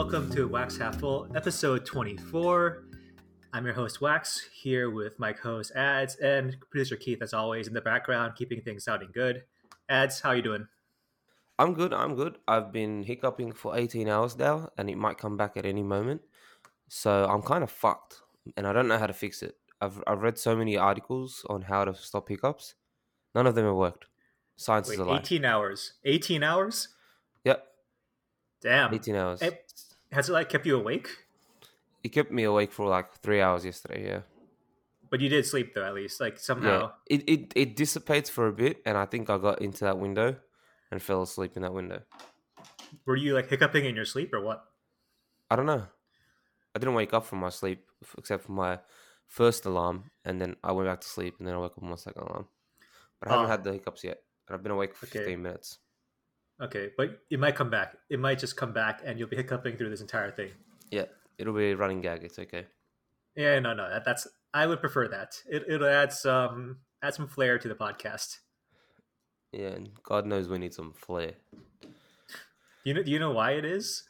welcome to Wax Half Full, episode 24. I'm your host, Wax, here with my co host, Ads, and producer Keith, as always, in the background, keeping things sounding good. Ads, how you doing? I'm good. I'm good. I've been hiccuping for 18 hours now, and it might come back at any moment. So I'm kind of fucked, and I don't know how to fix it. I've I've read so many articles on how to stop hiccups. None of them have worked. Science Wait, is a lie. 18 hours. 18 hours? Yep, Damn. 18 hours. Eh, Has it like kept you awake? It kept me awake for like three hours yesterday. Yeah, But you did sleep though, at least. Like somehow. yeah. It it it dissipates for a bit, and I think I got into that window and fell asleep in that window. Were you like hiccuping in your sleep or what? I don't know. I didn't wake up from my sleep except for my first alarm, and then I went back to sleep, and then I woke up on my second alarm. But I haven't Oh. had the hiccups yet, and I've been awake for Okay. 15 minutes. Okay, but it might come back. It might just come back and you'll be hiccuping through this entire thing. Yeah, it'll be a running gag. It's okay. Yeah, no, no, that, that's I would prefer that. It it'll add some add some flair to the podcast. Yeah, and God knows we need some flair. Do you know? Do you know why it is?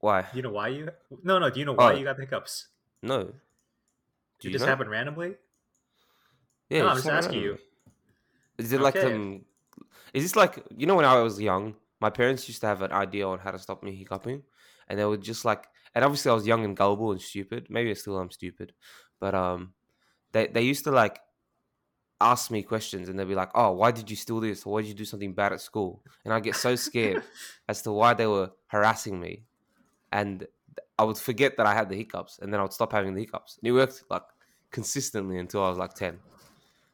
Why? Do you know why you? No, no. Do you know why Oh. you got the hiccups? No. Did Do it just know? happen randomly? Yeah, No, I'm just asking you. Is it like Okay. um? Is this like you know when I was young, my parents used to have an idea on how to stop me hiccuping, and they would just like, and obviously I was young and gullible and stupid. Maybe I still am stupid, but um, they they used to like ask me questions, and they'd be like, "Oh, why did you steal this? Or why did you do something bad at school?" And I get so scared as to why they were harassing me, and I would forget that I had the hiccups, and then I would stop having the hiccups. And it worked like consistently until I was like ten,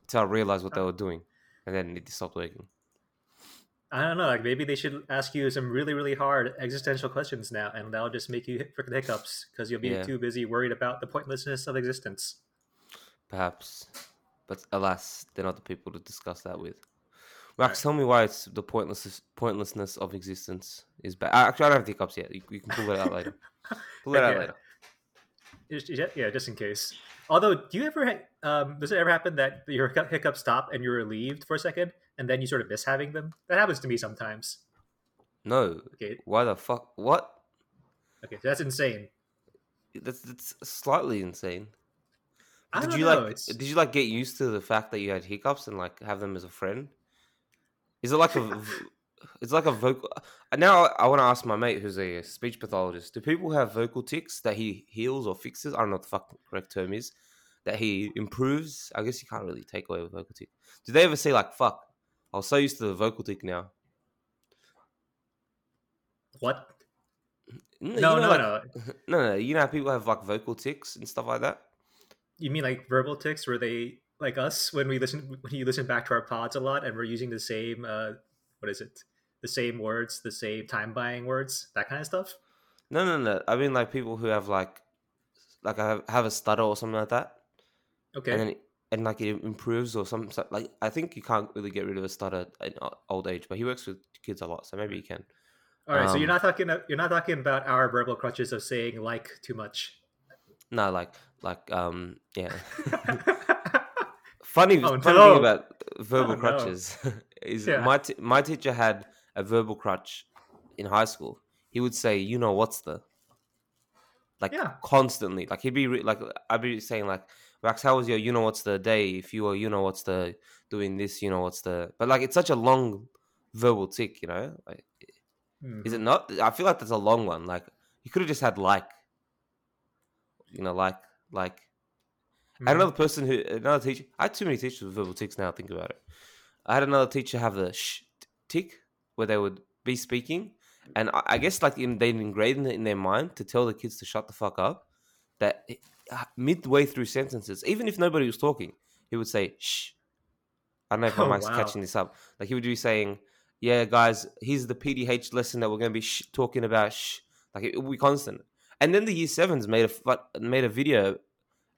until I realized what they were doing, and then it stopped working. I don't know. Like maybe they should ask you some really, really hard existential questions now, and that'll just make you hit freaking hiccups because you'll be Yeah. too busy worried about the pointlessness of existence. Perhaps, but alas, they're not the people to discuss that with. Max, tell me why it's the pointless pointlessness of existence is bad. Actually, I don't have the hiccups yet. You, you can pull it out later. Pull it out later. Yeah, yeah, just in case. Although, do you ever um, does it ever happen that your hiccups stop and you're relieved for a second, and then you sort of miss having them? That happens to me sometimes. No, Okay, why the fuck? What? okay, so that's insane. That's that's slightly insane. I did you know. like? it's... Did you like get used to the fact that you had hiccups and like have them as a friend? Is it like a? It's like a vocal. Now I, I want to ask my mate who's a speech pathologist. Do people have vocal tics that he heals or fixes? I don't know what the fuck the correct term is. That he improves. I guess you can't really take away a vocal tic. Do they ever say like "fuck"? I was so used to the vocal tic now. What? No, you know, no, like- no. no, no. You know how people have like vocal tics and stuff like that. You mean like verbal tics, where they like us when we listen when you listen back to our pods a lot, and we're using the same uh, what is it? The same words, the same time buying words, that kind of stuff. No, no, no. I mean like people who have like, like I have, have a stutter or something like that, Okay. and then and like it improves or something. Like I think you can't really get rid of a stutter in old age, but he works with kids a lot, so maybe you can. All right. so you're um, not talking. You're not talking about our verbal crutches of saying like too much. No, like like um yeah. Funny, Oh, funny no. thing about verbal Oh, no. crutches is Yeah. my t- my teacher had a verbal crutch in high school. He would say, "You know what's the," like Yeah. constantly. Like he'd be re- like I'd be saying like, "Max, how was your you know what's the day?" If you were you know what's the doing this, you know what's the. But like it's such a long verbal tick, you know. Like, is it Mhm. not? I feel like that's a long one. Like you could have just had like, you know, like like. I had another person who another teacher. I had too many teachers with verbal ticks. now. Think about it. I had another teacher have the sh tick where they would be speaking, and I, I guess like in, they ingrained it in their mind to tell the kids to shut the fuck up. That it- uh, midway through sentences, even if nobody was talking, he would say shh. I don't know if Oh, I'm wow. catching this up. Like he would be saying, "Yeah, guys, here's the PDH lesson that we're going to be sh- talking about." Shh. Like it would be constant. And then the year sevens made a made a video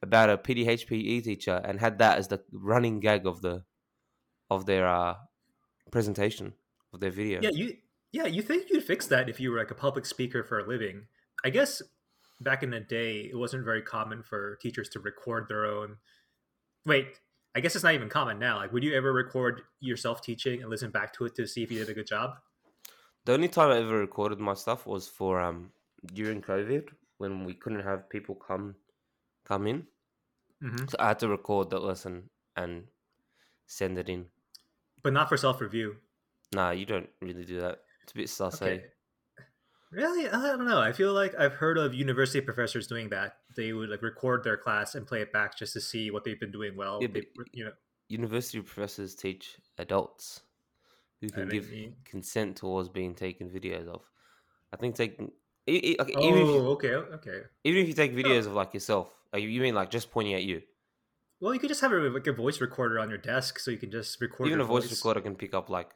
about a PDHPE E teacher and had that as the running gag of the of their uh, presentation of their video. Yeah, you yeah, you think you'd fix that if you were like a public speaker for a living. I guess back in the day it wasn't very common for teachers to record their own Wait, I guess it's not even common now. Like would you ever record yourself teaching and listen back to it to see if you did a good job? The only time I ever recorded my stuff was for um during COVID when we couldn't have people come come in. hmm So I had to record that lesson and send it in. But not for self review. Nah, you don't really do that. It's a bit eh? Okay. Really? I don't know. I feel like I've heard of university professors doing that. They would like record their class and play it back just to see what they've been doing well. Yeah, They- you know, University professors teach adults who can give you- consent towards being taken videos of. I think taking like, even, if you, Oh, okay, okay. even if you take videos of like yourself, you mean like just pointing at you? Well, you could just have a, like a voice recorder on your desk, so you can just record. even your a voice, recorder can pick up like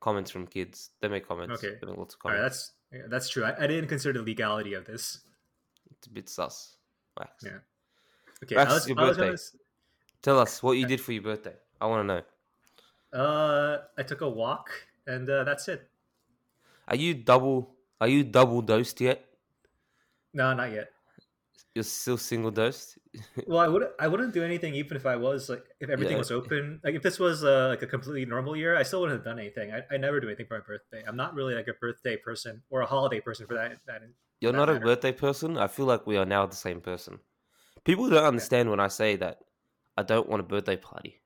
comments from kids. They make comments. Okay. They make lots of All right, comments. that's yeah, that's true. I, I didn't consider the legality of this. It's a bit sus. Wax. Yeah. Okay, was, your was birthday. Tell us what you did for your birthday. I want to know. Uh, I took a walk, and uh, that's it. Are you double? Are you double dosed yet? No, not yet. You're still single dosed. Well, I wouldn't. I wouldn't do anything even if I was like if everything Yeah. was open. Like if this was uh, like a completely normal year, I still wouldn't have done anything. I, I never do anything for my birthday. I'm not really like a birthday person or a holiday person for that. that You're that not a birthday person. I feel like we are now the same person. People don't understand when I say that I don't want a birthday party.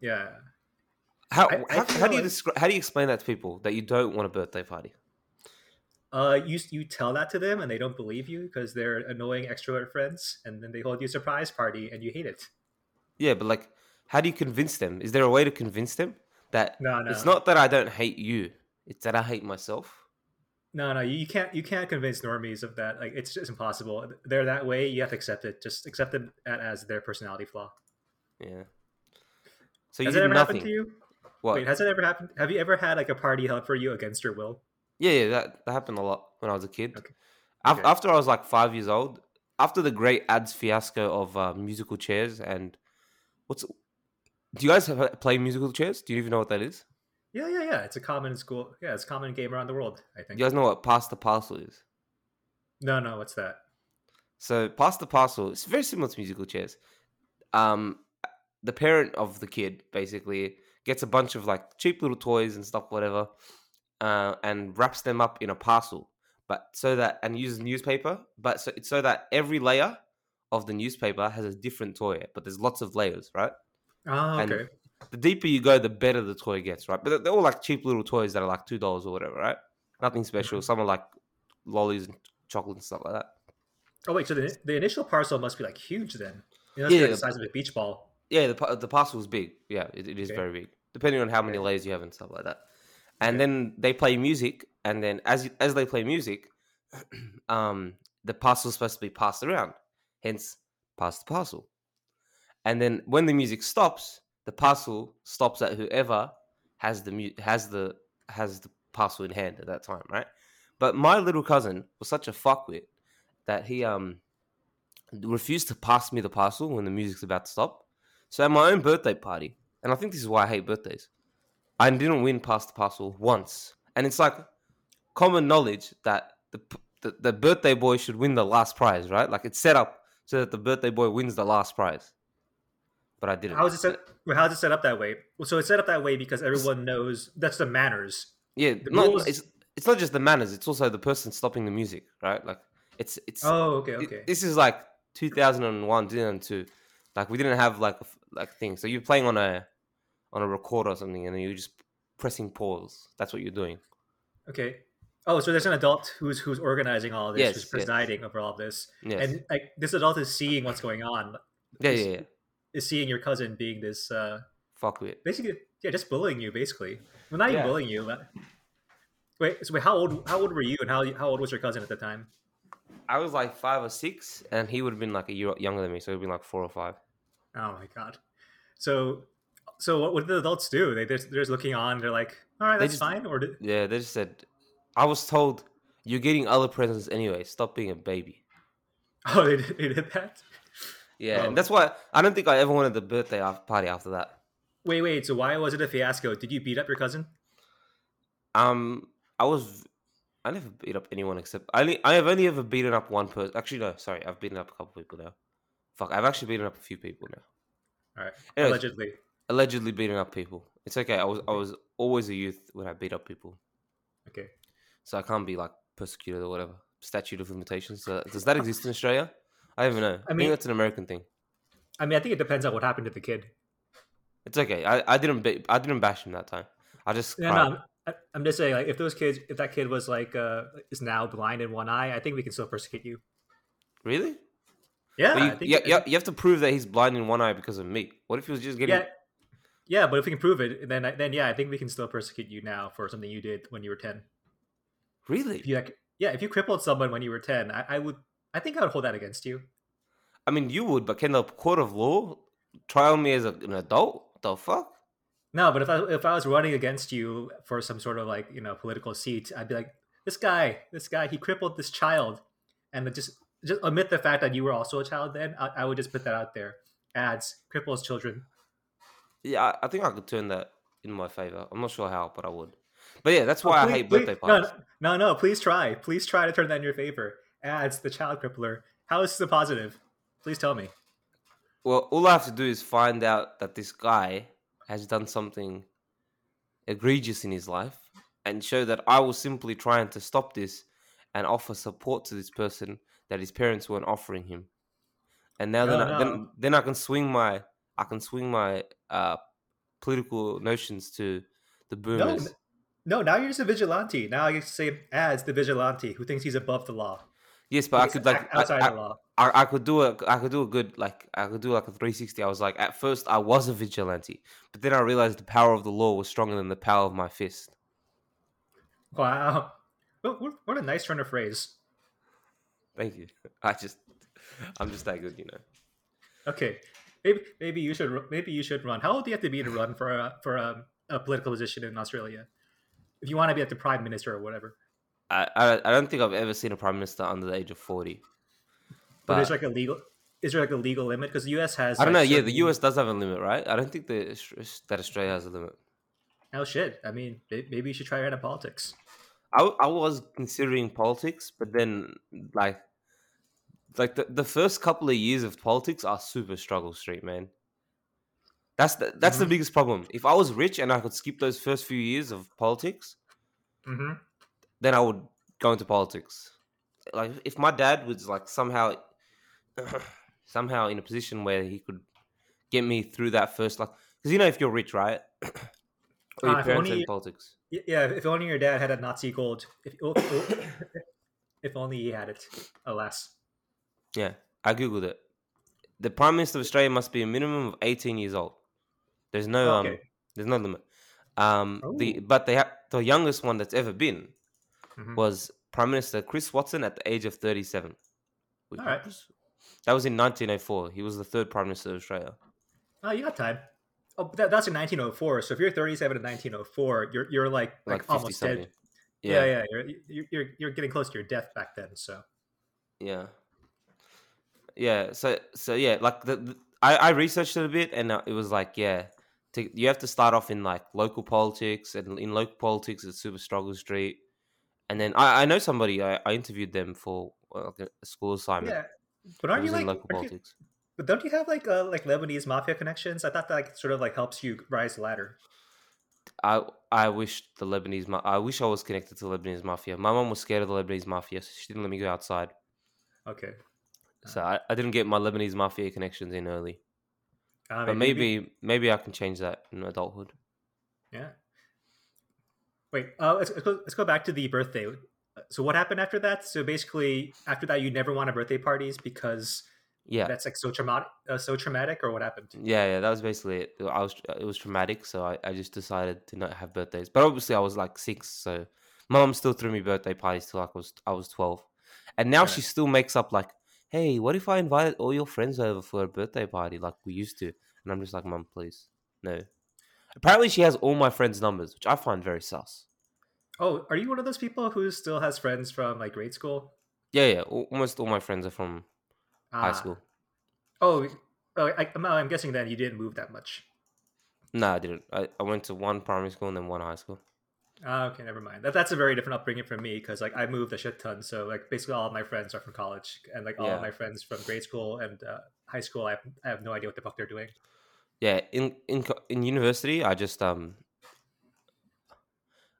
yeah. How I- I how, do you like- describe? How do you explain that to people that you don't want a birthday party? Uh, you you tell that to them and they don't believe you because they're annoying extrovert friends, and then they hold you a surprise party and you hate it. Yeah, but like, how do you convince them? Is there a way to convince them that No, no, it's not that I don't hate you; it's that I hate myself? No, no, you can't. You can't convince normies of that. Like it's just impossible. They're that way. You have to accept it. Just accept it as their personality flaw. Yeah. So you Has it ever nothing. happened to you? What? Wait, has it ever happened? Have you ever had like a party held for you against your will? Yeah, yeah, that, that happened a lot when I was a kid. Okay. Af- Okay. After I was like five years old, after the great ads fiasco of uh, musical chairs and what's do you guys have, play musical chairs? Do you even know what that is? Yeah, yeah, yeah. It's a common school. Yeah, it's a common game around the world. I think. You guys know what pass the parcel is? No, no. What's that? So pass the parcel. It's very similar to musical chairs. Um, the parent of the kid basically gets a bunch of like cheap little toys and stuff, whatever, uh, and wraps them up in a parcel. But so that and uses newspaper, but so it's so that every layer of the newspaper has a different toy. But there's lots of layers, right? And- okay. The deeper you go, the better the toy gets, right? But they're- all like cheap little toys that are like two dollars or whatever, right? Nothing special. Some are like lollies and chocolate and stuff like that. Oh wait, so the, the initial parcel must be like huge then. It must Yeah, be like the- the size of a beach ball. Yeah, the the parcel is big. Yeah, it, it is Okay. very big, depending on how many Okay. layers you have and stuff like that. And Okay. then they play music, and then as as they play music, um, the parcel is supposed to be passed around. Hence, pass the parcel. And then when the music stops, the parcel stops at whoever has the mu- has the has the parcel in hand at that time, right? But my little cousin was such a fuckwit that he um refused to pass me the parcel when the music's about to stop. So at my own birthday party, and I think this is why I hate birthdays, I didn't win past the parcel once. And it's like common knowledge that the, the the birthday boy should win the last prize, right? Like it's set up so that the birthday boy wins the last prize. But I didn't. How is it set? How is it set up that way? Well, so it's set up that way because everyone knows that's the manners. Yeah, the not, rules- it's it's not just the manners; it's also the person stopping the music, right? Like it's it's Oh, okay, it- okay. this is like 2001, 2002. Like we didn't have like like thing. So you're playing on a on a recorder or something, and then you're just pressing pause. That's what you're doing. Okay. Oh, so there's an adult who's who's organizing all this, Yes, who's yes. presiding over all of this, Yes. and like this adult is seeing what's going on, yeah, is- yeah, yeah. is seeing your cousin being this, uh Fuck with. basically, yeah, just bullying you, basically. Well, not even bullying you. But... Wait, so wait, how old how old were you, and how how old was your cousin at the time? I was like five or six, and he would have been like a year younger than me, so he'd been like four or five. Oh my god. So, so what, did the adults do? They they're, they're just looking on. They're like, all right, They that's just- fine. Or did, Yeah, they just said, I was told you're getting other presents anyway. Stop being a baby. oh, they did, they did that. Yeah, Oh. and that's why I don't think I ever wanted the birthday party after that. Wait, wait. So why was it a fiasco? Did you beat up your cousin? Um, I was, I never beat up anyone except I only I have only ever beaten up one person. Actually, no, sorry, I've beaten up a couple people now. Fuck, I've actually beaten up a few people now. All right, Anyways, allegedly. Allegedly beating up people. It's okay. I was I was always a youth when I beat up people, Okay. so I can't be like persecuted or whatever. statute of limitations. So does that exist in Australia? I don't even know. I, I mean, mean- that's an American thing. I mean, I think it depends on what happened to the kid. It's okay. I, I didn't ba- I didn't bash him that time. I just No, cried. no, I'm, I- I'm just saying, like, if those kids, if that kid was like, uh, is now blind in one eye, I think we can still persecute you. really. Yeah, But I you, think, yeah, I yeah, think- you have to prove that he's blind in one eye because of me. What if he was just getting? yeah, yeah. But if we can prove it, then, I- then yeah, I think we can still persecute you now for something you did when you were ten. Really? If you like, yeah, if you crippled someone when you were ten, I, I would, I think I would hold that against you. I mean, you would, but can the court of law trial me as a, an adult? The fuck? No, but if I if I was running against you for some sort of like you know political seat, I'd be like, this guy, this guy, he crippled this child, and just just omit the fact that you were also a child. Then I, I would just put that out there. Ads cripples children. Yeah, I, I think I could turn that in my favor. I'm not sure how, but I would. But yeah, that's oh, why Oh, I hate please- birthday no, parties. No, no, no, please try. Please try to turn that in your favor. Ads the child crippler. How is this a positive? Please tell me. Well, all I have to do is find out that this guy has done something egregious in his life and show that I was simply trying to stop this and offer support to this person that his parents weren't offering him. And now then, No, I, then, then I can swing my I can swing my uh, political notions to the boomers. n- no. Now you're just a vigilante. Now I get to say as the vigilante who thinks he's above the law. yes, but I could like I- outside I, the law. I, I could do a I could do a good like I could do like a 360. I was like at first I was a vigilante, but then I realized the power of the law was stronger than the power of my fist. Wow. What a nice turn of phrase. Thank you. I just I'm just that good, you know. Okay, maybe maybe you should maybe you should run. How old do you have to be to run for a for a, a political position in Australia? If you want to be like the prime minister or whatever, I, I I don't think I've ever seen a prime minister under the age of 40. but, But is there like a legal is there like a legal limit? Because the U.S. has I don't know. like, Yeah, the US does have a limit, right? I don't think the, that Australia has a limit. Oh shit! I mean, maybe you should try into politics. I, I was considering politics, but then like like the, the first couple of years of politics are super struggle street, man. That's the that's the Mhm. biggest problem. If I was rich and I could skip those first few years of politics, Mm-hmm. then I would go into politics. Like if my dad was like somehow somehow in a position where he could get me through that first like because you know if you're rich, right? or your Uh, parents in politics. Yeah, if only your dad had a Nazi gold. If oh, oh, if only he had it. Alas. Yeah, I googled it. The Prime Minister of Australia must be a minimum of 18 years old. There's no um, there's no limit. Um, the Oh. but they ha- the youngest one that's ever been Mhm. was Prime Minister Chris Watson at the age of 37. All right. was- That was in 1904. He was the third Prime Minister of Australia. Oh, you got time. Oh, that, that's in 1904. So if you're 37 in 1904, you're you're like like, Like 50 almost dead. Yeah, yeah. You're, you're you're you're getting close to your death back then. So Yeah. Yeah. So so yeah, like the, the I I researched it a bit, and uh, it was like yeah, to, you have to start off in like local politics, and in local politics it's super struggle street, and then I I know somebody I, I interviewed them for uh, like a school assignment. yeah. But aren't you like? local aren't you- politics. but don't you have like uh, like Lebanese mafia connections? I thought that like sort of like helps you rise the ladder. I I wish the Lebanese ma- I wish I was connected to the Lebanese mafia. My mom was scared of the Lebanese mafia, so she didn't let me go outside. Okay. So I, I didn't get my Lebanese mafia connections in early. Uh, But maybe maybe I can change that in adulthood. Yeah. Wait. Uh, let's, let's go. Let's go back to the birthday. So what happened after that? So basically, after that, you never wanted birthday parties because Yeah. that's like so traumatic. Uh, so traumatic, or what happened? Yeah, yeah, that was basically it. I was it was traumatic, so I, I just decided to not have birthdays. But obviously, I was like six, so my mom still threw me birthday parties till like I was I was twelve, and now she still makes up like, "Hey, what if I invited all your friends over for a birthday party like we used to?" And I'm just like, "Mom, please, no." Apparently, she has all my friends' numbers, which I find very sus. Oh, are you one of those people who still has friends from like grade school? Yeah, yeah, almost all my friends are from high Ah. school. Oh, oh I, I'm, I'm guessing then you didn't move that much. No, I didn't. I, I went to one primary school and then one high school. Ah, okay, never mind. That, that's a very different upbringing from me because like I moved a shit ton. So like basically all of my friends are from college, and like all Yeah. of my friends from grade school and uh, high school, I have, I have no idea what the fuck they're doing. yeah in in in university i just um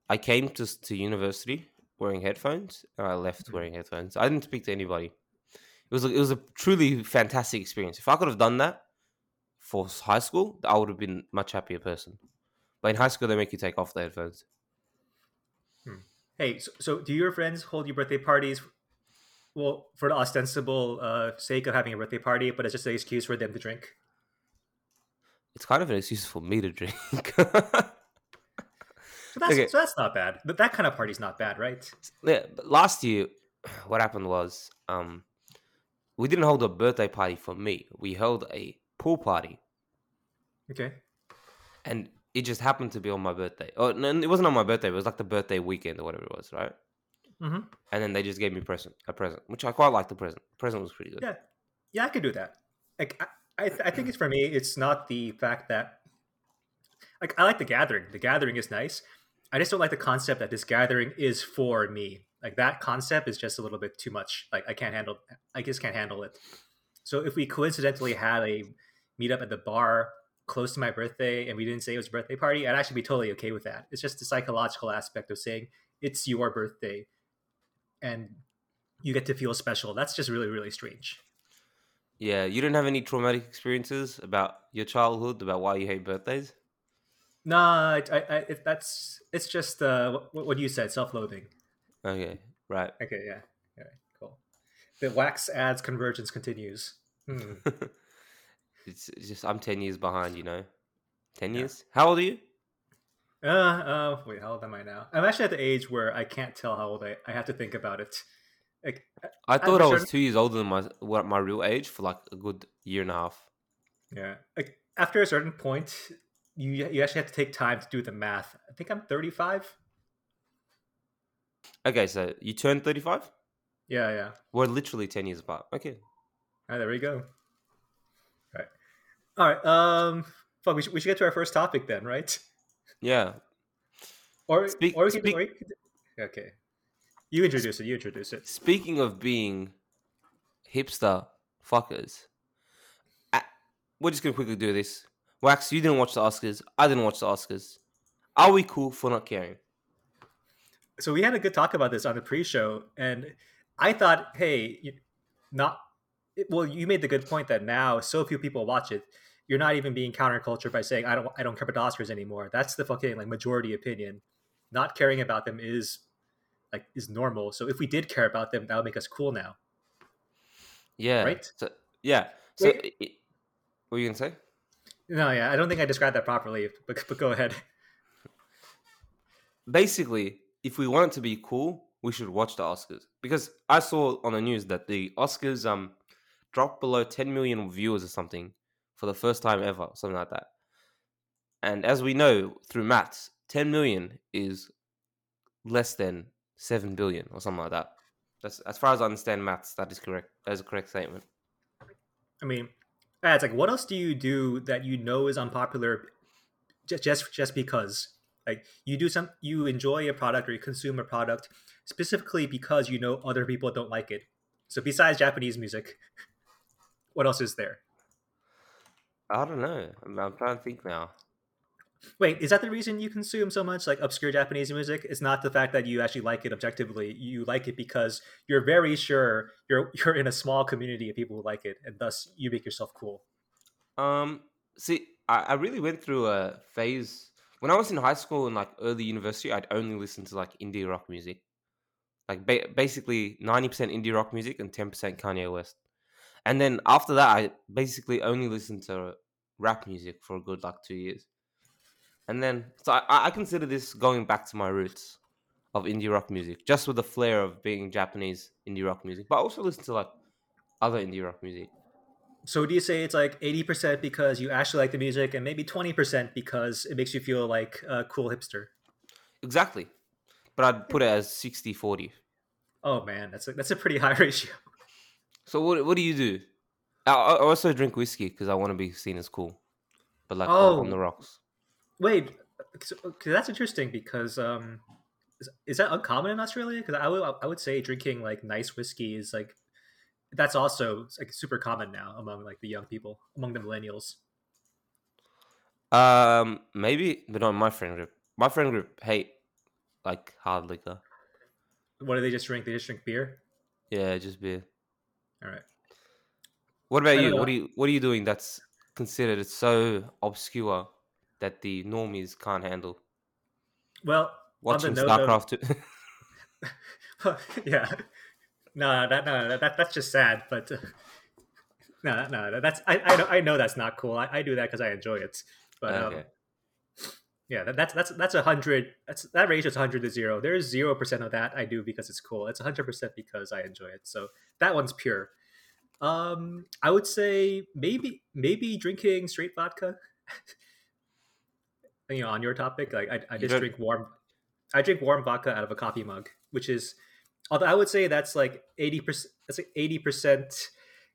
i came to to university wearing headphones, and I left Mhm. wearing headphones. I didn't speak to anybody. It was a, it was a truly fantastic experience. If I could have done that for high school, I would have been a much happier person. But in high school, they make you take off the headphones. Hey, so, so do your friends hold you birthday parties? Well, for the ostensible uh, sake of having a birthday party, but it's just an excuse for them to drink. It's kind of an excuse for me to drink. So that's Okay. so that's not bad. But that kind of party's not bad, right? yeah, but last year, what happened was, um, we didn't hold a birthday party for me. We held a pool party, Okay. and it just happened to be on my birthday. Oh, no, it wasn't on my birthday. It was like the birthday weekend or whatever it was, right? Mm-hmm. And then they just gave me present a present, which I quite liked. The present, the present was pretty good. Yeah, yeah, I could do that. Like, I, I, I think it's for me. It's not the fact that, like, I like the gathering. The gathering is nice. I just don't like the concept that this gathering is for me. Like that concept is just a little bit too much. Like I can't handle. I just can't handle it. So if we coincidentally had a meetup at the bar close to my birthday and we didn't say it was a birthday party, I'd actually be totally okay with that. It's just the psychological aspect of saying it's your birthday and you get to feel special. That's just really, really strange. Yeah, you didn't have any traumatic experiences about your childhood about why you hate birthdays. Nah, I, I, I, that's it's just uh, what, what you said, self-loathing. Okay, right. Okay, yeah, all right, cool. The wax ads convergence continues. Hmm. it's, it's just I'm ten years behind. You know, ten Yeah. years. How old are you? Uh, uh, wait, how old am I now? I'm actually at the age where I can't tell how old I. I have to think about it. Like, I thought I was two years older than my what my real age for like a good year and a half. yeah, like after a certain point, you you actually have to take time to do the math. I think I'm 35. Okay, so you turned thirty five. Yeah, yeah. We're literally ten years apart. Okay. Ah, there we go. All right. Um, fuck. We should, we should get to our first topic then, right? Yeah. Or Speak- or we can, or can okay. You introduce it. You introduce it. Speaking of being hipster fuckers, we're just gonna quickly do this. Wax, you didn't watch the Oscars. I didn't watch the Oscars. Are we cool for not caring? So we had a good talk about this on the pre-show, and I thought, hey, not well. You made the good point that now so few people watch it. You're not even being counterculture by saying I don't I don't care about the Oscars anymore. That's the fucking like majority opinion. Not caring about them is like is normal. So if we did care about them, that would make us cool now. Yeah. Right? So yeah. So Wait. i- i- what were you gonna say? No, yeah, I don't think I described that properly, but, but go ahead. Basically, if we want it to be cool, we should watch the Oscars because I saw on the news that the Oscars um dropped below 10 million viewers or something for the first time ever, something like that. And as we know through maths, 10 million is less than 7 billion or something like that. That's as far as I understand maths, that is correct. That is a correct statement. I mean, it's like, what else do you do that you know is unpopular just just, just because? Like, you do some, you enjoy a product or you consume a product specifically because you know other people don't like it. So, besides Japanese music, what else is there? I don't know. I'm, I'm trying to think now. Wait, is that the reason you consume so much like obscure Japanese music? It's not the fact that you actually like it objectively. You like it because you're very sure you're you're in a small community of people who like it, and thus you make yourself cool. Um, see, I, I really went through a phase when I was in high school and like early university. I'd only listen to like indie rock music, like ba- basically ninety percent indie rock music and ten percent Kanye West. And then after that, I basically only listened to rap music for a good like two years. And then, so I, I consider this going back to my roots of indie rock music, just with the flair of being Japanese indie rock music. But I also listen to like other indie rock music. So do you say it's like eighty percent because you actually like the music, and maybe twenty percent because it makes you feel like a cool hipster? Exactly. But I'd put it as 60 40. Oh man, that's a, that's a pretty high ratio. So what what do you do? I, I also drink whiskey because I want to be seen as cool, but like on- on Oh. the rocks. Wait, 'cause that's interesting because um, is, is that uncommon in Australia? Because I would I would say drinking like nice whiskey is like that's also like super common now among like the young people, among the millennials. Um, maybe, but not my friend group. My friend group hate like hard liquor. What do they just drink? They just drink beer. Yeah, just beer. All right. What about you? know. What are you What are you doing that's considered so obscure that the normies can't handle? Well, Watching on the note of- StarCraft. Two. yeah. No, that no, that, that that's just sad. But uh, no, no, that's I I know, I know that's not cool. I, I do that because I enjoy it. But um, okay. Yeah, that, that's that's that's a hundred. That's that ratio is hundred to zero. There is zero percent of that I do because it's cool. It's hundred percent because I enjoy it. So that one's pure. Um, I would say maybe maybe drinking straight vodka. you know, on your topic, like I, I just drink warm. I drink warm vodka out of a coffee mug, which is, although I would say that's like eighty percent. That's like eighty percent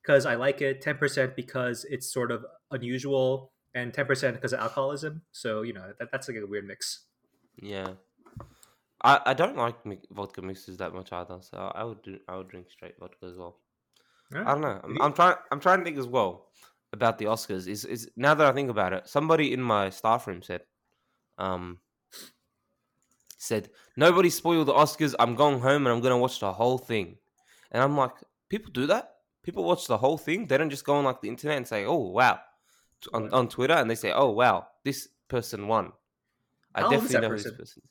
because I like it. Ten percent because it's sort of unusual, and ten percent because of alcoholism. So you know that, that's like a weird mix. Yeah. I, I don't like mi- vodka mixes that much either, so I would do I would drink straight vodka as well. I don't know. I'm, I'm trying. I'm trying to think as well about the Oscars. Is is now that I think about it, somebody in my staff room said, um, said nobody spoiled the Oscars. I'm going home and I'm gonna watch the whole thing. And I'm like, people do that. People watch the whole thing. They don't just go on like the internet and say, oh wow, on, on Twitter, and they say, oh wow, this person won. I How definitely know who this person? person.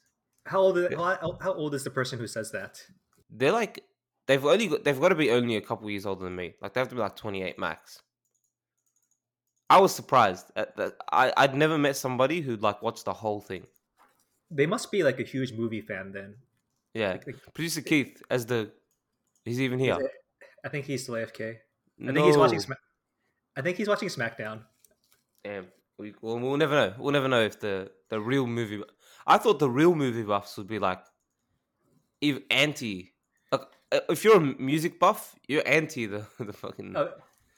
How old is Yeah. how, how old is the person who says that? They're like they've only got, they've got to be only a couple years older than me. Like they have to be like 28 max. I was surprised at that. I I'd never met somebody who'd like watched the whole thing. They must be like a huge movie fan then. Yeah, Like, like, producer Keith as the he's even here. I think he's still AFK. I think he's watching. No. I think he's watching SmackDown. Damn, we well, we'll never know. We'll never know if the the real movie. I thought the real movie buffs would be like, if anti. Like, uh, if you're a music buff, you're anti the the fucking. Oh,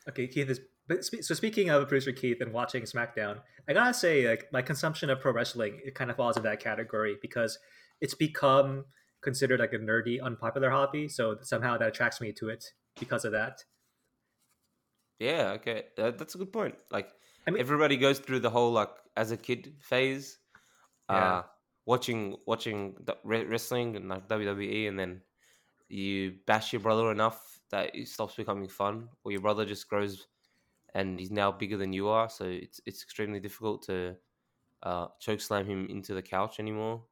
okay, Keith is. But spe- so speaking of producer Keith and watching SmackDown, I gotta say, like my consumption of pro wrestling, it kind of falls in that category because it's become considered like a nerdy, unpopular hobby. So somehow that attracts me to it because of that. Yeah, okay, uh, that's a good point. Like I mean- everybody goes through the whole like as a kid phase, Yeah. uh, watching watching the wrestling and like WWE, and then you bash your brother enough that it stops becoming fun, or your brother just grows and he's now bigger than you are, so it's it's extremely difficult to uh, choke slam him into the couch anymore.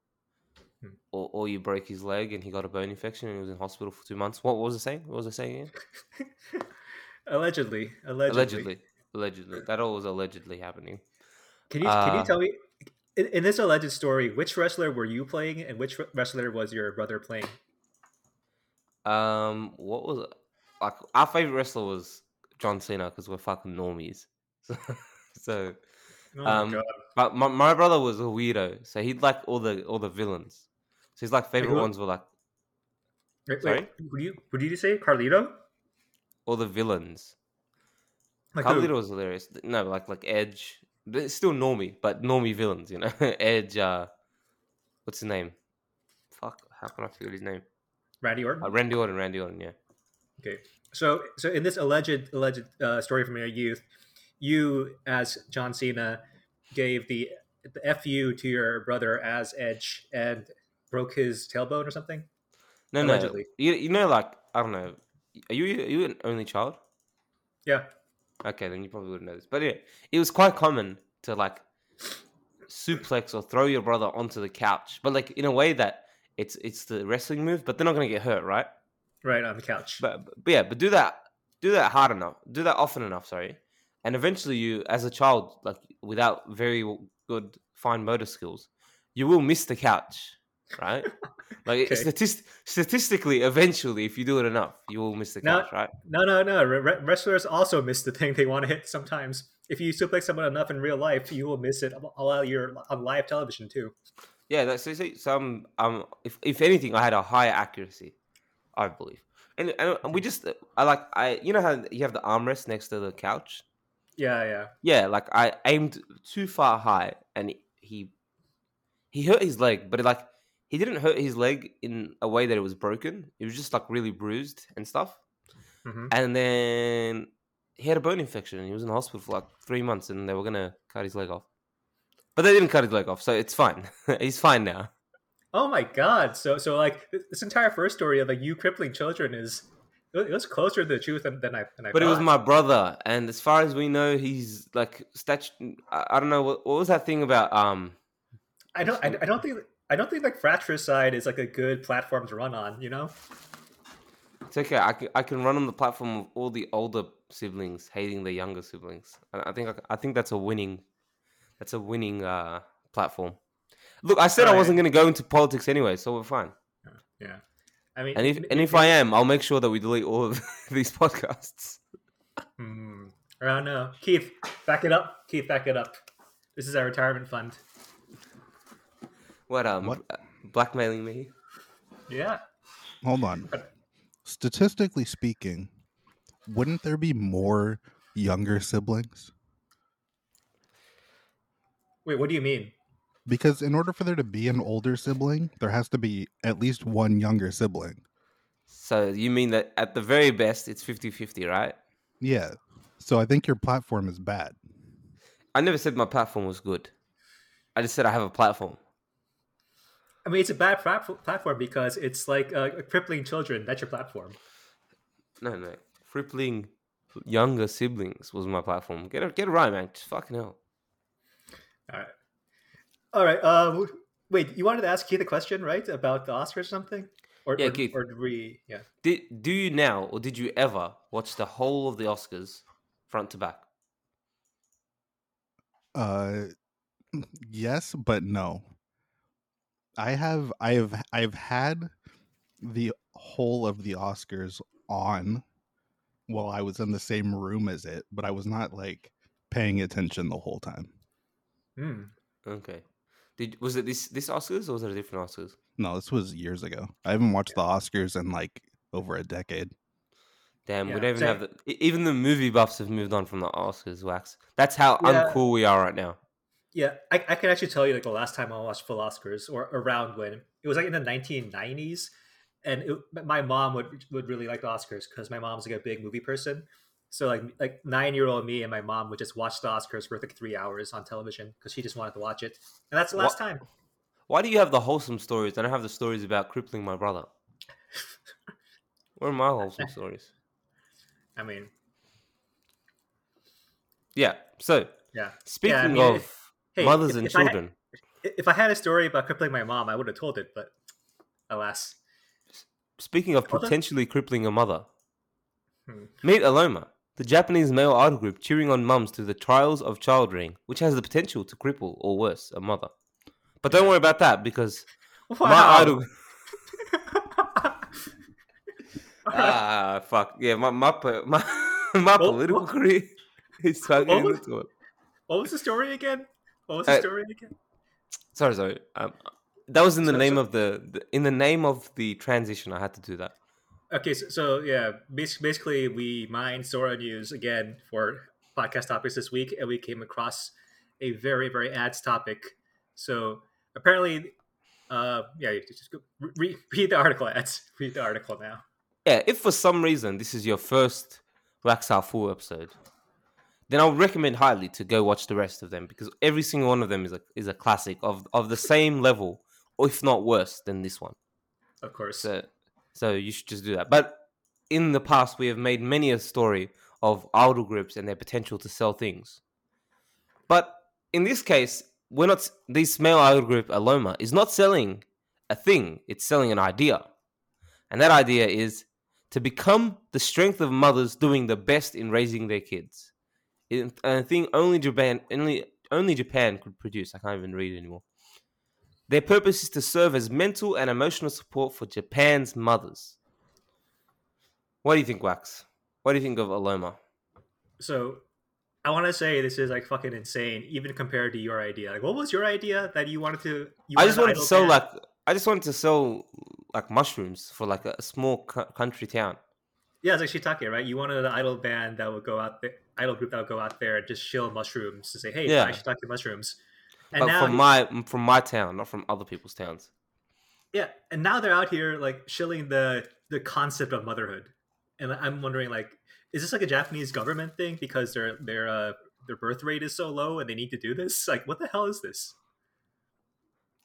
Hmm. Or, or you break his leg and he got a bone infection and he was in hospital for two months. What, what was it saying? What was it saying again? allegedly, allegedly, allegedly allegedly that all was allegedly happening Can you can you Uh, tell me in, in this alleged story which wrestler were you playing and which wrestler was your brother playing? um what was like our favorite wrestler was john cena because we're fucking normies so, so Oh my Um, god! but my, my brother was a weirdo so he'd like all the all the villains so his like favorite who- ones were like Wait, sorry? wait, who do you who did you say? Carlito? all the villains Like who? Was hilarious no like like edge it's still normie but normie villains you know edge uh what's his name fuck how can i forget his name Randy Orton. uh, randy orton randy orton yeah Okay, so so in this alleged alleged uh, story from your youth, you as John Cena gave the the fu to your brother as Edge and broke his tailbone or something. No, no. You, you know, like I don't know. Are you are you an only child? Yeah, Okay, then you probably wouldn't know this. But yeah, it was quite common to like suplex or throw your brother onto the couch, but like in a way that it's it's the wrestling move, but they're not gonna get hurt, right? right on the couch. But, but yeah, but do that do that hard enough, do that often enough, sorry, and eventually you, as a child, like without very good fine motor skills, you will miss the couch, right? Like Okay. statist- statistically, eventually, if you do it enough, you will miss the Now- couch, right? No, no, no. Re- re- wrestlers also miss the thing they want to hit sometimes. If you suplex someone enough in real life, you will miss it while you're on live television too. Yeah, that's so, so some um if if anything I had a higher accuracy, I believe. And and, we just I like I you know how you have the armrest next to the couch? Yeah, yeah. Yeah, like I aimed too far high and he he hurt his leg, but like he didn't hurt his leg in a way that it was broken. It was just like really bruised and stuff. hmm And then he had a bone infection and he was in the hospital for like three months and they were gonna cut his leg off. But they didn't cut his leg off, so it's fine. He's fine now. Oh my god! So so like this entire first story of like you crippling children is it was closer to the truth than, than I than I But it was my brother, and as far as we know, he's like statu- I, I don't know what, what was that thing about. Um, I don't I, I don't think I don't think like fratricide is like a good platform to run on. You know. it's okay. I can, I can run on the platform of all the older siblings hating the younger siblings. I think I, I think that's a winning, that's a winning uh platform. Look, I said I wasn't going to go into politics anyway, so we're fine. Yeah. I mean, And if and if I am, I'll make sure that we delete all of these podcasts. Hmm. I don't know. Keith, back it up. Keith, back it up. This is our retirement fund. What um, What? uh, blackmailing me? Yeah. Hold on. Statistically speaking, wouldn't there be more younger siblings? Wait, what do you mean? Because in order for there to be an older sibling, there has to be at least one younger sibling. So you mean that at the very best, it's 50-50, right? Yeah. So I think your platform is bad. I never said my platform was good. I just said I have a platform. I mean, it's a bad plat- platform because it's like uh, crippling children. That's your platform. No, no. Crippling younger siblings was my platform. Get it, get it right, man. Just fucking hell. All right. All right. Um, wait, you wanted to ask Keith a question, right? About the Oscars or something? Or, Yeah, or, Keith. Or we? Yeah. Did do you now or did you ever watch the whole of the Oscars front to back? Uh yes, but no. I have I have I've had the whole of the Oscars on while I was in the same room as it, but I was not like paying attention the whole time. Hmm. Okay. Did was it this this Oscars or was it a different Oscars? No, this was years ago. I haven't watched the Oscars in like over a decade. Damn, Yeah, we don't even same. have the even the movie buffs have moved on from the Oscars. Wax. That's how Yeah. uncool we are right now. Yeah, I, I can actually tell you like the last time I watched full Oscars or around when it was like in the 1990s, and it, my mom would would really like the Oscars because my mom's like a big movie person. So like like nine year old me and my mom would just watch the Oscars for like three hours on television because she just wanted to watch it, and that's the last What- time. Why do you have the wholesome stories I don't have the stories about crippling my brother? Where are my wholesome stories? I mean, Yeah. So yeah. speaking I mean, of if- hey, mothers if- and if I had- children, If I had a story about crippling my mom, I would have told it, but alas. speaking of potentially crippling a mother, Hmm. meet Aloma, the Japanese male idol group cheering on mums through the trials of child rearing, which has the potential to cripple or worse a mother. But don't worry about that because my idol. ah, fuck yeah, my my my, my Well, political what- career is tugging what was- into it. what was the story again? What was the Uh, story again? Sorry, sorry. Um, that was in the So- name so- of the, the in the name of the transition. I had to do that. Okay, so, so yeah, basically we mined Sora News again for podcast topics this week, and we came across a very, very ads topic. So apparently, uh, yeah, you just go, re- read the article ads. Read the article now. Yeah, if for some reason this is your first Wax Half Full episode, then I would recommend highly to go watch the rest of them because every single one of them is a is a classic of of the same level, or if not worse than this one. Of course. So, so you should just do that. But in the past, we have made many a story of idol groups and their potential to sell things. But in this case, we're not. This male idol group, Aloma, is not selling a thing. It's selling an idea, and that idea is to become the strength of mothers doing the best in raising their kids. It, a thing only Japan, only only Japan could produce. I can't even read anymore. Their purpose is to serve as mental and emotional support for Japan's mothers. What do you think, Wax? What do you think of Aloma? So I want to say this is like fucking insane, even compared to your idea. Like, what was your idea that you wanted to? You I just wanted to sell like I just wanted to sell like mushrooms for like a small cu- country town. Yeah, it's like shiitake, right? You wanted an idol band that would go out there, idol group that would go out there and just shill mushrooms to say, "Hey, Yeah. I should talk to mushrooms." And but now, from my from my town, not from other people's towns. yeah, and now they're out here like shilling the the concept of motherhood, and I'm wondering, like, is this like a Japanese government thing because their their uh their birth rate is so low and they need to do this? Like, what the hell is this?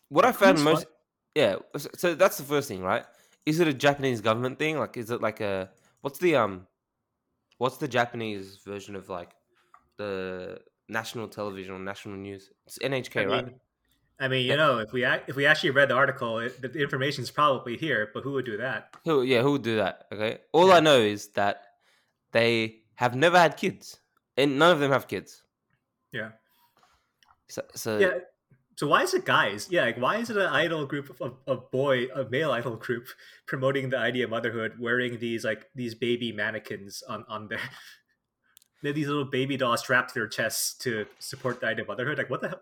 What I Who's found fun- most Yeah, so, so that's the first thing, right? Is it a Japanese government thing? Like, is it like a what's the um, what's the Japanese version of like the national television or national news? It's NHK, I right? I mean, you know, if we if we actually read the article, it, the, information is probably here. But who would do that? Who? Yeah, who would do that? Okay. All Yeah. I know is that they have never had kids, and none of them have kids. Yeah. So, so Yeah. So why is it guys? Yeah, like why is it an idol group of, of boy, a male idol group promoting the idea of motherhood, wearing these like these baby mannequins on on their they these little baby dolls strapped to their chests to support the idea of motherhood? Like what the hell?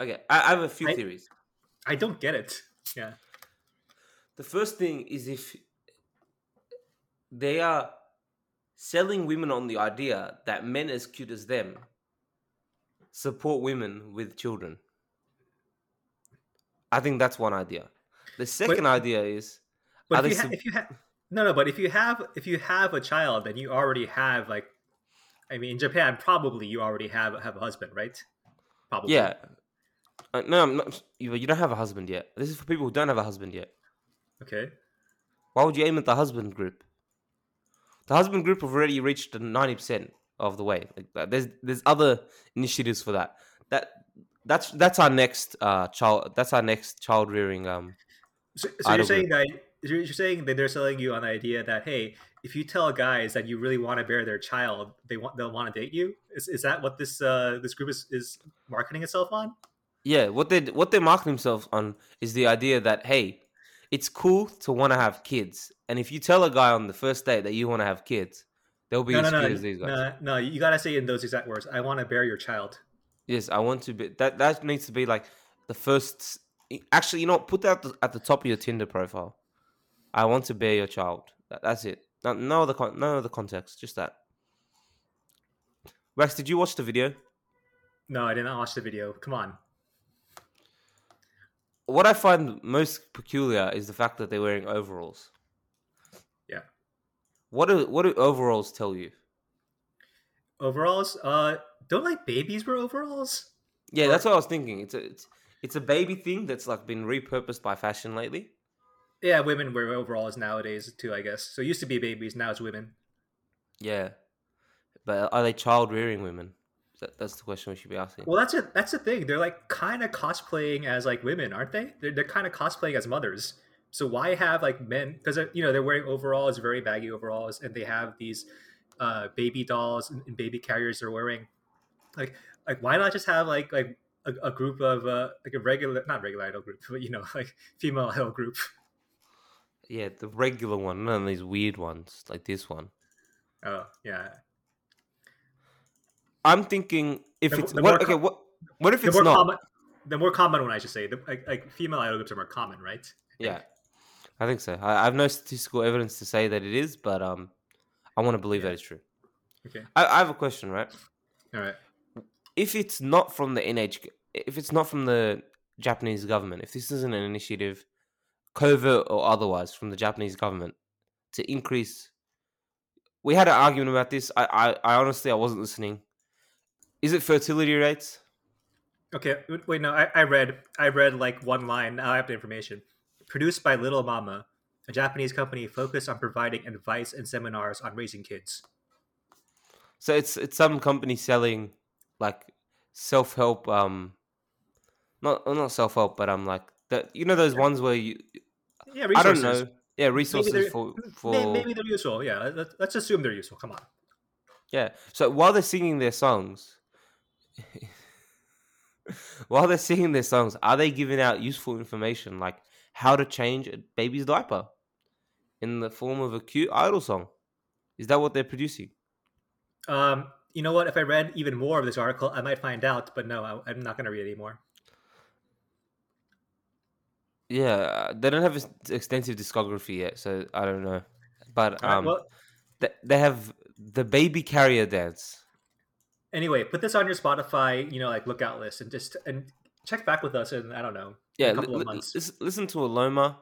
okay, I, I have a few I- theories. I don't get it. Yeah. The first thing is if they are selling women on the idea that men as cute as them support women with children. I think that's one idea. The second idea is But if you, ha- if you have no no, but if you have if you have a child, then you already have like, I mean, in Japan, probably you already have have a husband, right? Probably. yeah. Uh, no, I'm not, you you don't have a husband yet. This is for people who don't have a husband yet. Okay. Why would you aim at the husband group? The husband group have already reached ninety percent of the way. Like, there's there's other initiatives for that. That that's that's our next uh child. That's our next child rearing. Um, So, so you're saying that you're you're saying that they're selling you on the idea that hey, if you tell guys that you really want to bear their child, they want they'll want to date you. Is, is that what this uh this group is, is marketing itself on? yeah, what they what they market themselves on is the idea that hey, it's cool to want to have kids, and if you tell a guy on the first date that you want to have kids, they'll be No, as no, no, as these guys. no, no. You gotta say in those exact words. I want to bear your child. Yes, I want to be that. That needs to be like the first. Actually, you know, put that at the, top of your Tinder profile. I want to bear your child. That, that's it. No, no other con- no other context. Just that. Rex, did you watch the video? No, I did not watch the video. Come on. What I find most peculiar is the fact that they're wearing overalls. Yeah. What do what do overalls tell you? Overalls, uh, don't like babies wear overalls. Yeah, Or- that's what I was thinking. It's a it's, it's a baby thing that's like been repurposed by fashion lately. Yeah, women wear overalls nowadays too. I guess so. It used to be babies, now it's women. Yeah, but are they child rearing women? That, that's the question we should be asking. Well, that's it. That's the thing. They're like kind of cosplaying as like women, aren't they? They're, they're kind of cosplaying as mothers. So why have like men? Because you know they're wearing overalls, very baggy overalls, and they have these uh, baby dolls and, and baby carriers they're wearing. Like, like why not just have like like a, a group of uh, like a regular, not regular idol group, but you know like female idol group. Yeah, the regular one, none of these weird ones like this one. Oh yeah, I'm thinking if The- it's the what more okay, what what if the it's more not? common, the more common one I should say. The, like, like female idol groups are more common, right? Yeah, I think so. I, I have no statistical evidence to say that it is, but um, I want to believe Yeah. that it's true. Okay, I, I have a question, right? all right. If it's not from the NHK, if it's not from the Japanese government, if this isn't an initiative, covert or otherwise, from the Japanese government to increase, we had an argument about this. I, I, I honestly, I wasn't listening. Is it fertility rates? Okay, wait, no, I, I read, I read like one line. Now I have the information. Produced by Little Mama, a Japanese company focused on providing advice and seminars on raising kids. So it's it's some company selling like self help. Um, not not self help, but I'm um, like that. You know those ones where you Yeah, I resources. don't know. Yeah, resources for for Maybe they're useful. Yeah, let- let's, let's assume they're useful. Come on. yeah. So while they're singing their songs, while they're singing their songs, are they giving out useful information like how to change a baby's diaper in the form of a cute idol song? Is that what they're producing? Um, you know what? If I read even more of this article, I might find out. But no, I, I'm not going to read anymore. Yeah, they don't have an extensive discography yet, so I don't know. But All right, um, well, th- they have the baby carrier dance. anyway, put this on your Spotify, you know, like lookout list, and just and check back with us in I don't know Yeah, a couple of months. lis- listen to Aloma,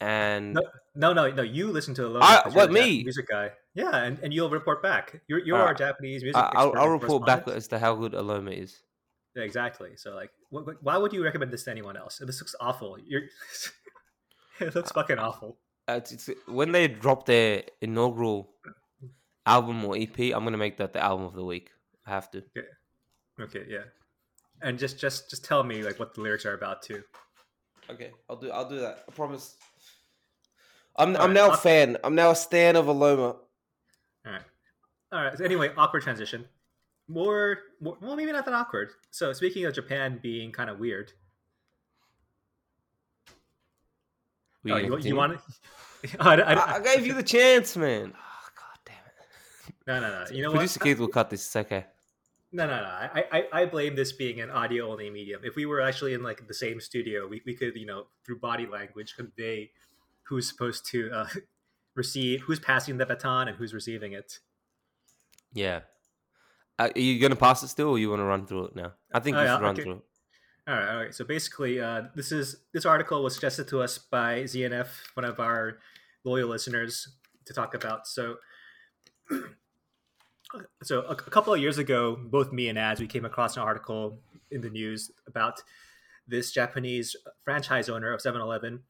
and No, no, no, no. You listen to Alone. I- what, a me? Japanese music guy. Yeah, and, and you'll report back. You're you're Uh, our Japanese music. I- I'll, I'll report back as to how good Aloma is. Yeah, exactly. So like, wh- wh- why would you recommend this to anyone else? This looks awful. You're It looks fucking awful. Uh, it's, it's when they drop their inaugural album or EP. I'm gonna make that the album of the week. I have to. Okay. Okay, yeah. And just just just tell me like what the lyrics are about too. Okay, I'll do. I'll do that. I promise. I'm. I'm Alright, now a I'll- fan. I'm now a stan of Aloma. All right. All right. So anyway, awkward transition. More, more, well, maybe not that awkward. So speaking of Japan being kind of weird, Will oh, you you, you want to? I, I, I, I gave you the chance, man. Oh, God damn it. no, no, no. You know Producer what? Keith will cut this. It's okay. No, no, no. I, I, I blame this being an audio only medium. If we were actually in like the same studio, we, we could, you know, through body language convey who's supposed to uh, receive, who's passing the baton, and who's receiving it. Yeah. Uh, are you gonna pass it still, or you want to run through it now? I think Oh, you yeah, should run okay. through it. All right, all right. So basically, uh, this is this article was suggested to us by ZNF, one of our loyal listeners, to talk about. So, so a, a couple of years ago, both me and Ads, we came across an article in the news about this Japanese franchise owner of 7-Eleven,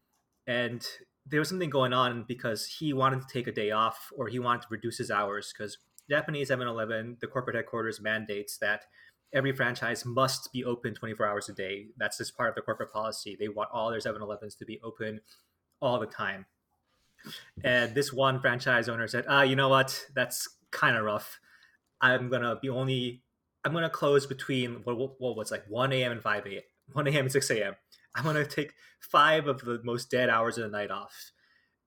and there was something going on because he wanted to take a day off or he wanted to reduce his hours because Japanese 7-Eleven, the corporate headquarters mandates that every franchise must be open 24 hours a day. That's just part of the corporate policy. They want all their 7-Elevens to be open all the time. And this one franchise owner said, "Ah, you know what? That's kind of rough. I'm gonna be only. I'm gonna close between what, what, was like 1 a.m. and 5 a.m. 1 a.m. and 6 a.m. I'm gonna take five of the most dead hours of the night off."